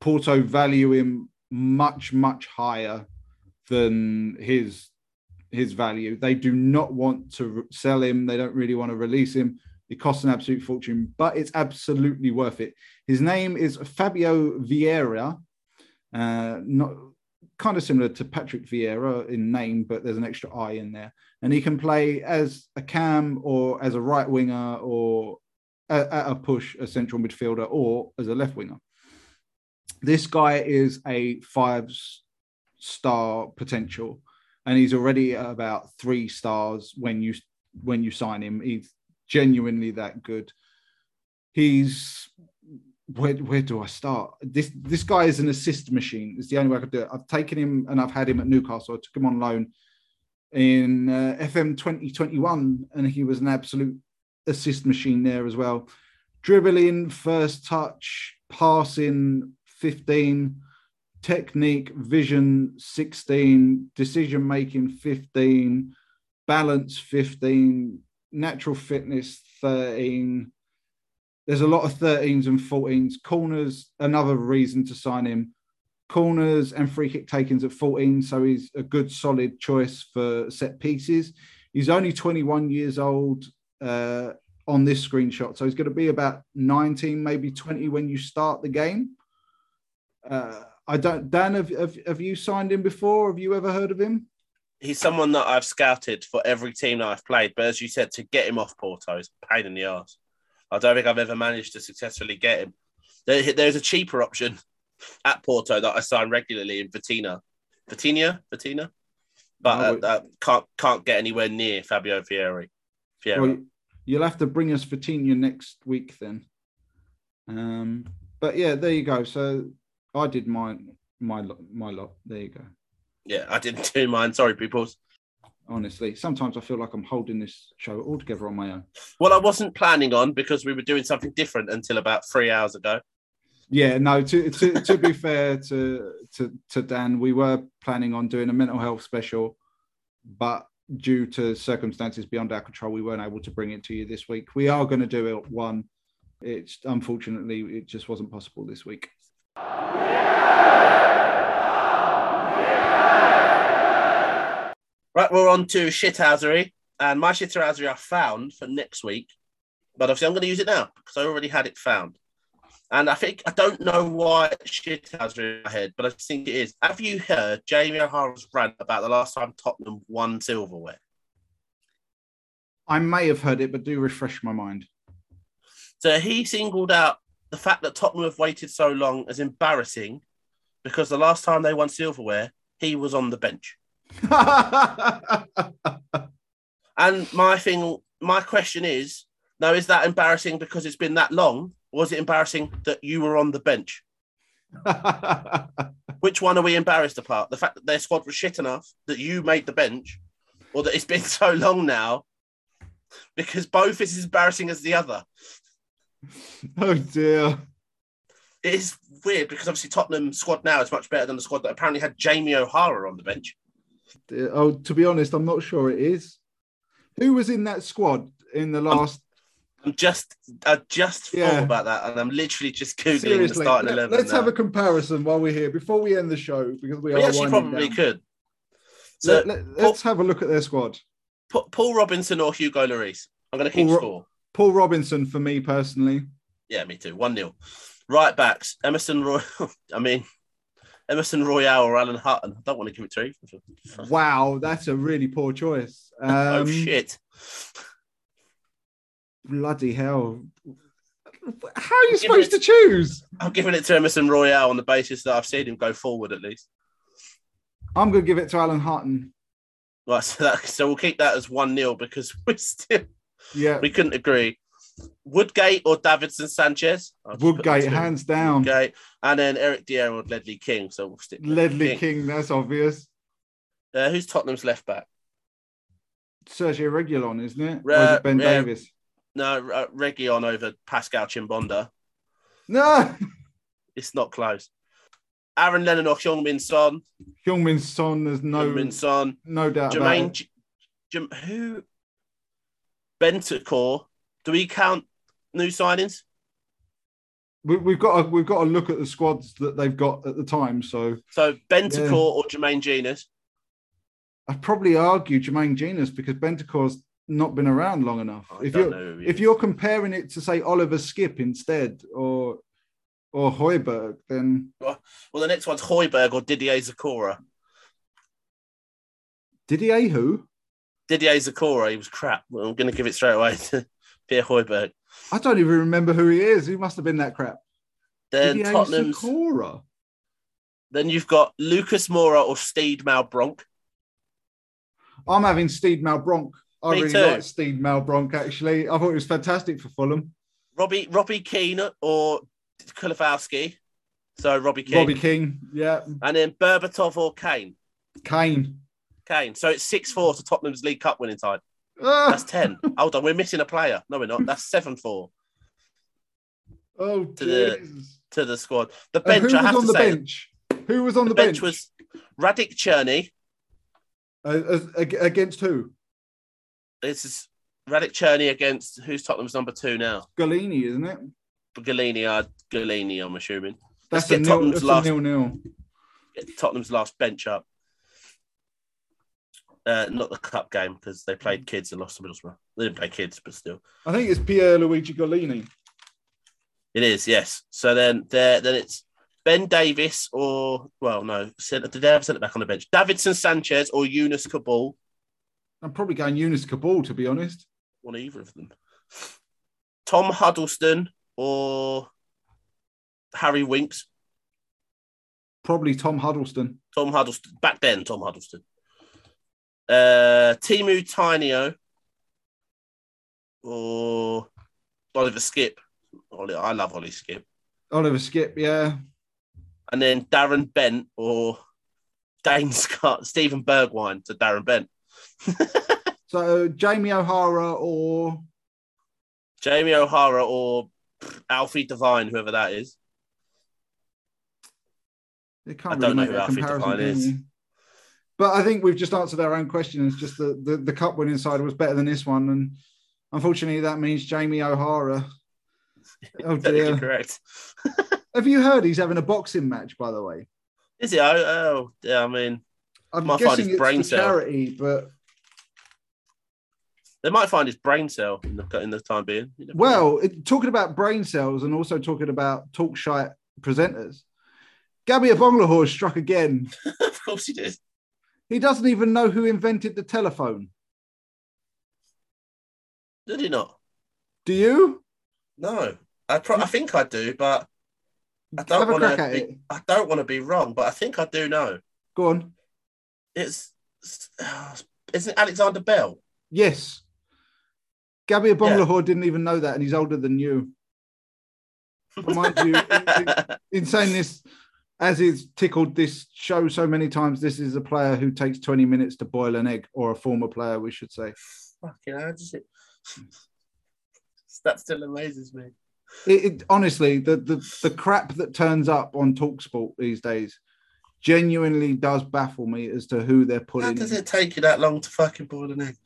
Porto value him much, much higher than his his value. They do not want to sell him. They don't really want to release him. It costs an absolute fortune, but it's absolutely worth it. His name is Fabio Vieira. Uh, not kind of similar to Patrick Vieira in name, but there's an extra I in there. And he can play as a cam or as a right winger or at, a push, a central midfielder, or as a left winger. This guy is a five star potential, and he's already at about three stars when you when you sign him. He's genuinely that good. He's where, where do I start? This this guy is an assist machine. It's the only way I could do it. I've taken him and I've had him at Newcastle. I took him on loan in uh, FM 2021, and he was an absolute assist machine there as well. Dribbling, first touch, passing, 15, technique, vision, 16, decision making, 15, balance, 15, natural fitness, 13 there's a lot of 13s and 14s. Corners, another reason to sign him. Corners and free kick takings at 14, so he's a good solid choice for set pieces. He's only 21 years old uh, on this screenshot, so he's going to be about 19, maybe 20 when you start the game. Uh, I don't, Dan, have, have, have you signed him before? Have you ever heard of him? He's someone that I've scouted for every team that I've played, but as you said, to get him off Porto is pain in the ass. I don't think I've ever managed to successfully get him. There, there's a cheaper option at Porto that I sign regularly in Vitina, Vitinha, Vitina, but uh, uh, can't can't get anywhere near Fabio Vieira. Well, you'll have to bring us Vitinha next week then. Um, but yeah, there you go. So I did my my my lot. There you go. Yeah, I didn't do mine. Sorry, people honestly. Sometimes I feel like I'm holding this show all together on my own. Well, I wasn't planning on because we were doing something different until about three hours ago. Yeah, no. To to, to be fair to, to to Dan, we were planning on doing a mental health special, but due to circumstances beyond our control, we weren't able to bring it to you this week. We are going to do it one. It's unfortunately it just wasn't possible this week. Right, we're on to shithousery. And my shithousery I found for next week, but obviously I'm going to use it now because I already had it found. And I think, I don't know why shithousery in my head, but I think it is. Have you heard Jamie O'Hara's rant about the last time Tottenham won silverware? I may have heard it, but do refresh my mind. So he singled out the fact that Tottenham have waited so long is embarrassing because the last time they won silverware, he was on the bench. And my thing, my question is, now is that embarrassing because it's been that long, or was it embarrassing that you were on the bench? Which one are we embarrassed about? The fact that their squad was shit enough that you made the bench, or that it's been so long now? Because both is as embarrassing as the other. oh dear. It is weird because obviously Tottenham squad now is much better than the squad that apparently had Jamie O'Hara on the bench. Oh, to be honest, I'm not sure it is. Who was in that squad in the last? I'm just, I just Yeah. thought about that, and I'm literally just googling the Seriously, starting let- eleven. let's now. have a comparison while we're here before we end the show because we, We are actually probably down. could. So Let, us have a look at their squad. Paul Robinson or Hugo Lloris. I'm going to keep Paul score. Paul Robinson for me personally. Yeah, me too. One 0 Right backs. Emerson Roy. I mean, Emerson Royal or Alan Hutton. I don't want to give it to you. Wow, that's a really poor choice. Um, oh shit! Bloody hell. How are you Give supposed it- to choose? I'm giving it to Emerson Royal on the basis that I've seen him go forward at least. I'm going to give it to Alan Hutton. Right, so, that, so we'll keep that as one 0 because we're still Yeah, we couldn't agree. Woodgate or Davinson Sanchez? I'll just put Woodgate, hands down. Woodgate, and then Eric Dier or Ledley King. So we'll stick. Ledley King, that's obvious. Uh, who's Tottenham's left back? Sergio Reguilón, isn't it? or is it Ben. Davies? No, uh, Region over Pascal Chimbonda. No, It's not close. Aaron Lennon or Heung-Min Son. Heungmin Son, there's no Heung-Min Son. no doubt about Jermaine, it. J- Jam- who? Bentancur. Do we count new signings? We, we've got to, we've got to look at the squads that they've got at the time. So So Bentancur Yeah. or Jermaine Jenas? I'd probably argue Jermaine Jenas because Bentancur's not been around long enough. I if you're know. if you're comparing it to say Oliver Skipp instead or or Højbjerg, then well, the next one's Højbjerg or Didier Zokora. Didier who? Didier Zokora, he was crap. Well, I'm going to give it straight away to Pierre Højbjerg. I don't even remember who he is. He must have been that crap. Then Didier Tottenham's. Sikora. Then you've got Lucas Moura or Steed Malbranque. I'm having Steed Malbranque. I Me really too. like Steed Malbranque actually. I thought he was fantastic for Fulham. Robbie Robbie Keane or Kulusevski. So Robbie Keane. Robbie King, yeah, And then Berbatov or Kane. Kane. Kane. So it's 6 4 to Tottenham's League Cup winning side. Ah, That's 10. Hold on, we're missing a player. No, we're not. That's 7 4 oh, to the- to the squad. The bench, who I have was on to the say, bench? Who was on the, the, bench, was Radek Cerny. Uh, against who? This is Radek Cerny against who's Tottenham's number two now? Gollini, isn't it? Gollini, uh, Gollini, I'm assuming. That's Let's a nil, Tottenham's last- nil nil. Tottenham's last bench up. Uh, not the cup game because they played kids and lost to Middlesbrough. They didn't play kids, but still. I think it's Pierre Luigi Gollini. It is, yes. So then there then it's Ben Davies or well, no, did they have centre back on the bench? Davinson Sanchez or Younes Kaboul. I'm probably going Younes Kaboul to be honest. One either of them. Tom Huddlestone or Harry Winks. Probably Tom Huddlestone. Tom Huddlestone. Back then, Tom Huddlestone. Uh Teemu Tainio or Oliver Skipp. Ollie, I love Ollie Skipp. Oliver Skipp, yeah. And then Darren Bent or Dane Scott, Stephen Bergwijn to Darren Bent. So Jamie O'Hara or Jamie O'Hara or Alfie Devine, whoever that is. I really don't know make who Alfie. Devine is. you? But I think we've just answered our own question. It's just the, the, the cup winning side was better than this one. And unfortunately, that means Jamie O'Hara. Oh dear. correct. Have you heard he's having a boxing match, by the way? Is he? Oh, oh, yeah. I mean, I'm Might find guessing his it's brain cell. charity, but they might find his brain cell in the in the time being. You never know. well, it, talking about brain cells and also talking about talk shite presenters, Gabby Agbonlahor struck again. of course he did. He doesn't even know who invented the telephone. Did he not? Do you? No. I, pro- I think I do, but I don't want to. Be, it. I don't want to be wrong, but I think I do know. Go on. It's isn't Alexander Bell? Yes. Gabby Agbonlahor didn't even know that, and he's older than you. Mind you, in, in saying this, as is tickled this show so many times, this is a player who takes 20 minutes to boil an egg, or a former player, we should say. Fucking hell, does it? That still amazes me. It, it, honestly, the, the the crap that turns up on Talksport these days genuinely does baffle me as to who they're putting. How does in. it take you that long to fucking boil an egg?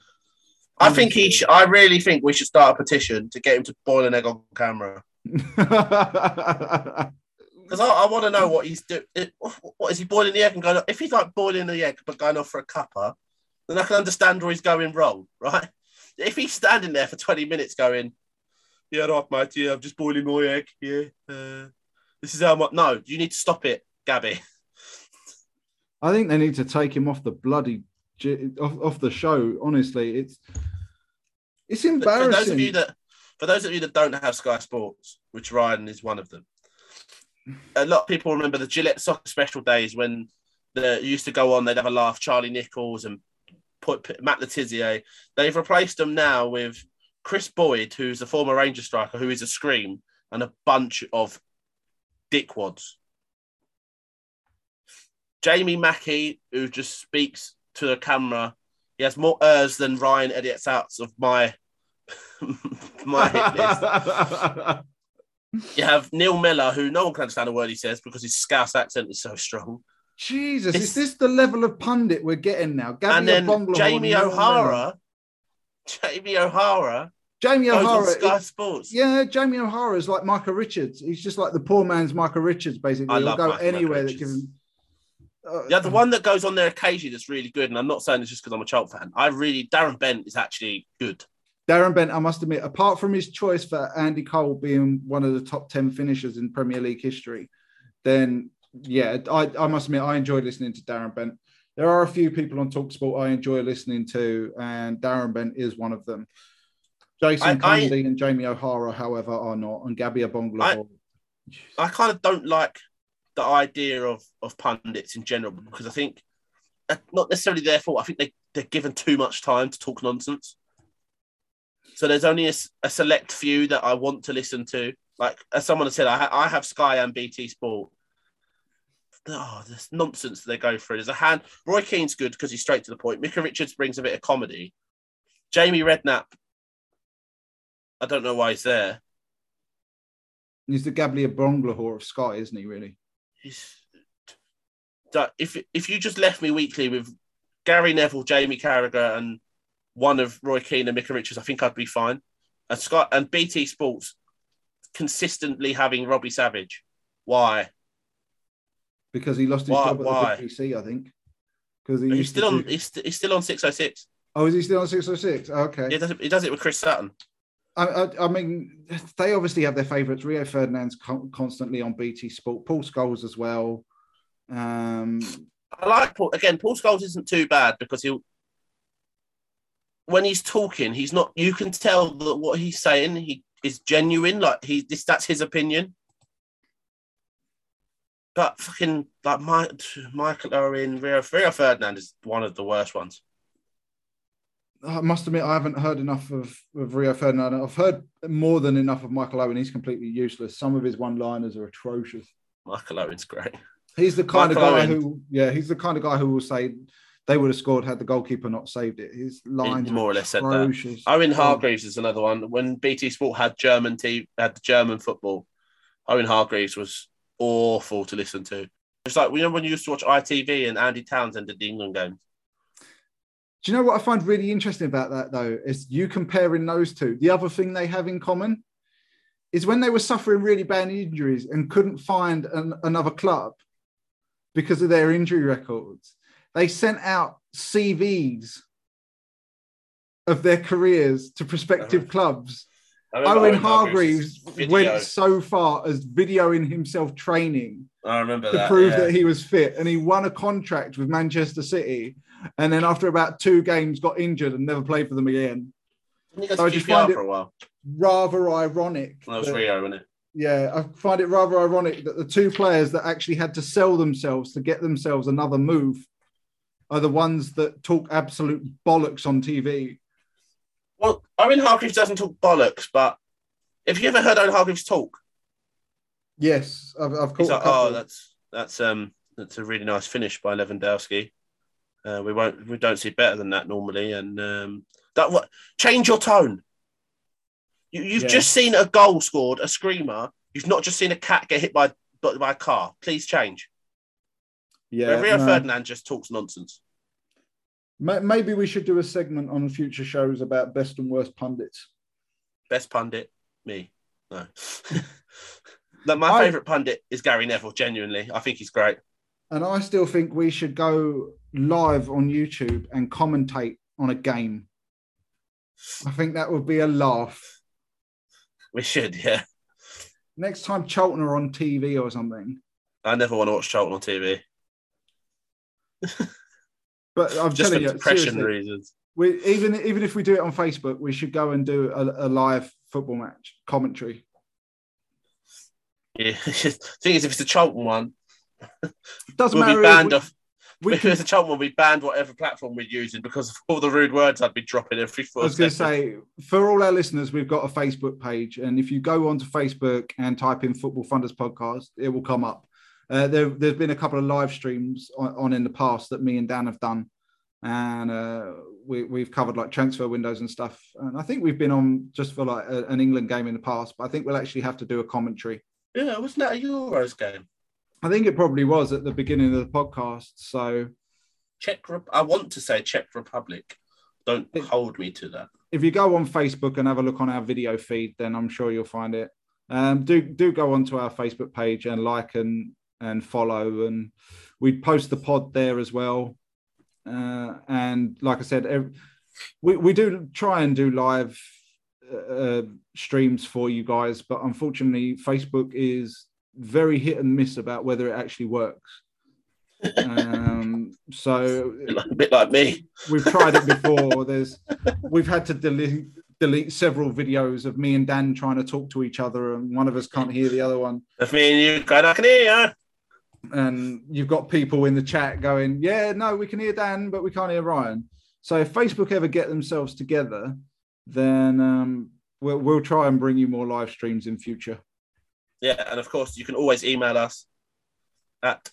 I think he. Sh- I really think we should start a petition to get him to boil an egg on camera because I, I want to know what he's doing. What is he boiling the egg and going? If he's like boiling the egg but going off for a cuppa, then I can understand where he's going wrong, right? If he's standing there for twenty minutes going, "Yeah, right, mate. Yeah, I'm just boiling my egg. Yeah, uh, this is how much." No, you need to stop it, Gabby. I think they need to take him off the bloody off, off the show. Honestly, it's it's For embarrassing. those of you that, for those of you that don't have Sky Sports, which Ryan is one of them, a lot of people remember the Gillette Soccer Special days when the used to go on. They'd have a laugh. Charlie Nicholas and put Matt Le Tissier. They've replaced them now with Kris Boyd, who's a former Ranger striker, who is a scream, and a bunch of dickwads. Jamie Mackie, who just speaks to the camera. He has more ers than Ryan edits out of my my hit list. You have Neil Mellor, who no one can understand a word he says because his Scouse accent is so strong. Jesus, It's- is this the level of pundit we're getting now? Gabby and then Jamie O'Hara, Jamie O'Hara Jamie O'Hara, Sky Sports. yeah, Jamie O'Hara is like Micah Richards. He's just like the poor man's Micah Richards, basically. I He'll love go Micah anywhere that Richards. gives him. Uh, Yeah, the one that goes on there occasionally that's really good, and I'm not saying this just because I'm a Chult fan. I really Darren Bent is actually good. Darren Bent, I must admit, apart from his choice for Andy Cole being one of the top 10 finishers in Premier League history, then yeah, I, I must admit, I enjoy listening to Darren Bent. There are a few people on Talksport I enjoy listening to, and Darren Bent is one of them. Jason I- I- and Jamie O'Hara, however, are not, and Gabby Abongla. I kind of don't like the idea of of pundits in general because I think uh, not necessarily their fault. I think they they're given too much time to talk nonsense. So there's only a select few that I want to listen to. Like as someone said, I, ha- I have Sky and BT Sport. Oh, this nonsense they go through. There's a hand. Roy Keane's good because he's straight to the point. Micah Richards brings a bit of comedy. Jamie Redknapp. I don't know why he's there. He's the Gabby Abongla of Sky, isn't he, really? He's, if if you just left me weekly with Gary Neville, Jamie Carragher, and one of Roy Keane and Micah Richards, I think I'd be fine. And Scott and BT Sports consistently having Robbie Savage. Why? Because he lost his Why- job at why? the BBC, I think. Because he He's still on. do- He's, st- he's still on six oh six. Oh, is he still on 606? Okay. He does it. He does it with Chris Sutton. I, I, I mean, they obviously have their favourites. Rio Ferdinand's con- constantly on BT Sport. Paul Scholes as well. Um, I like Paul again. Paul Scholes isn't too bad because he'll when he's talking, he's not. You can tell that what he's saying he is genuine. Like he this that's his opinion. But fucking like my, Michael Owen, Rio, Rio Ferdinand is one of the worst ones. I must admit, I haven't heard enough of, of Rio Ferdinand. I've heard more than enough of Michael Owen. He's completely useless. Some of his one-liners are atrocious. Michael Owen's great. He's the kind Michael of guy Owen. who, yeah, he's the kind of guy who will say they would have scored had the goalkeeper not saved it. His lines more or less said that. atrocious. Owen Hargreaves is another one. When BT Sport had German team, had the German football, Owen Hargreaves was awful to listen to. It's like know when you used to watch ITV and Andy Townsend did the England games. Do you know what I find really interesting about that though? Is you comparing those two. The other thing they have in common is when they were suffering really bad injuries and couldn't find an, another club because of their injury records, they sent out CVs of their careers to prospective Uh-huh. clubs. I remember Owen Hargreaves video. went so far as videoing himself training I remember to that. prove yeah. that he was fit, and he won a contract with Manchester City. And then after about two games, got injured and never played for them again. Didn't he go So I just find it- for a while. Rather ironic. That was that- Rio, wasn't it? Yeah, I find it rather ironic that the two players that actually had to sell themselves to get themselves another move are the ones that talk absolute bollocks on TV. Well, Owen Hargreaves doesn't talk bollocks, but have you ever heard Owen Hargreaves talk? Yes, I've, I've caught. Like, oh, that's that's um that's a really nice finish by Lewandowski. Uh, we won't we don't see better than that normally, and um, that what change your tone. You, you've Yeah. just seen a goal scored, a screamer. You've not just seen a cat get hit by by by a car. Please change. Yeah, Rio no. Ferdinand just talks nonsense. Ma- Maybe we should do a segment on future shows about best and worst pundits. Best pundit, me. No. My I- favourite pundit is Gary Neville. Genuinely, I think he's great. And I still think we should go live on YouTube and commentate on a game. I think that would be a laugh. We should, yeah. Next time Charlton are on TV or something. I never want to watch Charlton on TV But I'm just for telling you, depression reasons. we, even even if we do it on Facebook, we should go and do a, a live football match commentary. Yeah. thing is, if it's a Charlton one, Doesn't we'll matter. be banned we, off. we if can- it's a Charlton one, we banned whatever platform we're using because of all the rude words I'd be dropping every foot. I was going to say, for all our listeners, we've got a Facebook page, and if you go onto Facebook and type in Football Funders Podcast, it will come up. Uh, there, there's been a couple of live streams on, on in the past that me and Dan have done, and uh, we, we've covered like transfer windows and stuff. And I think we've been on just for like a- an England game in the past, but I think we'll actually have to do a commentary. Yeah, wasn't that a Euros game? I think it probably was at the beginning of the podcast. So Czech. Rep- I want to say Czech Republic. Don't It- hold me to that. if you go on Facebook and have a look on our video feed, then I'm sure you'll find it. Um, do do go onto our Facebook page and like and and follow, and we'd post the pod there as well. Uh, and like I said, ev- we we do try and do live uh, streams for you guys, but unfortunately, Facebook is very hit and miss about whether it actually works. Um, so A bit like- a bit like me. we've tried it before. There's we've had to delete delete several videos of me and Dan trying to talk to each other, and one of us can't hear the other one. If me and you go, I can hear you. And you've got people in the chat going, "Yeah, no, we can hear Dan, but we can't hear Ryan." So if Facebook ever get themselves together, then um, we'll we'll try and bring you more live streams in future. Yeah, and of course, you can always email us at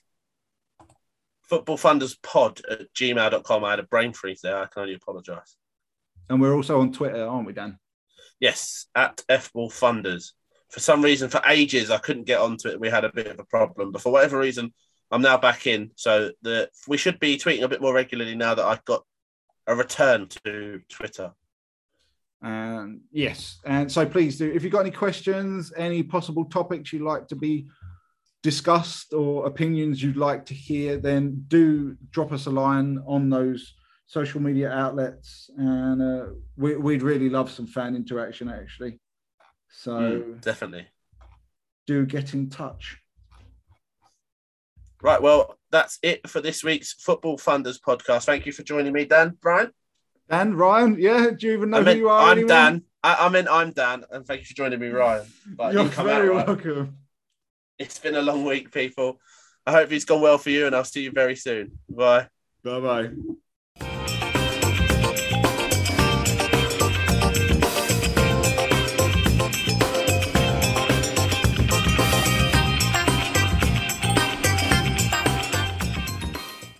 footballfunderspod at gmail.com. I had a brain freeze there. I can only apologise. And we're also on Twitter, aren't we, Dan? Yes, at fballfunders. For some reason, for ages, I couldn't get onto it. We had a bit of a problem, but for whatever reason, I'm now back in. So the we should be tweeting a bit more regularly now that I've got a return to Twitter. And yes, and so please do. If you've got any questions, any possible topics you'd like to be discussed or opinions you'd like to hear, then do drop us a line on those social media outlets. And uh, we, we'd really love some fan interaction, actually. So Mm, definitely. do get in touch. Right. Well, that's it for this week's Football Funders podcast. Thank you for joining me, Dan. Brian. Dan, Ryan, yeah, do you even know I who meant, you are? I'm? Dan. I, I meant I'm Dan, and thank you for joining me, Ryan. But You're come very out welcome. It's been a long week, people. I hope it's gone well for you, and I'll see you very soon. Bye. Bye bye.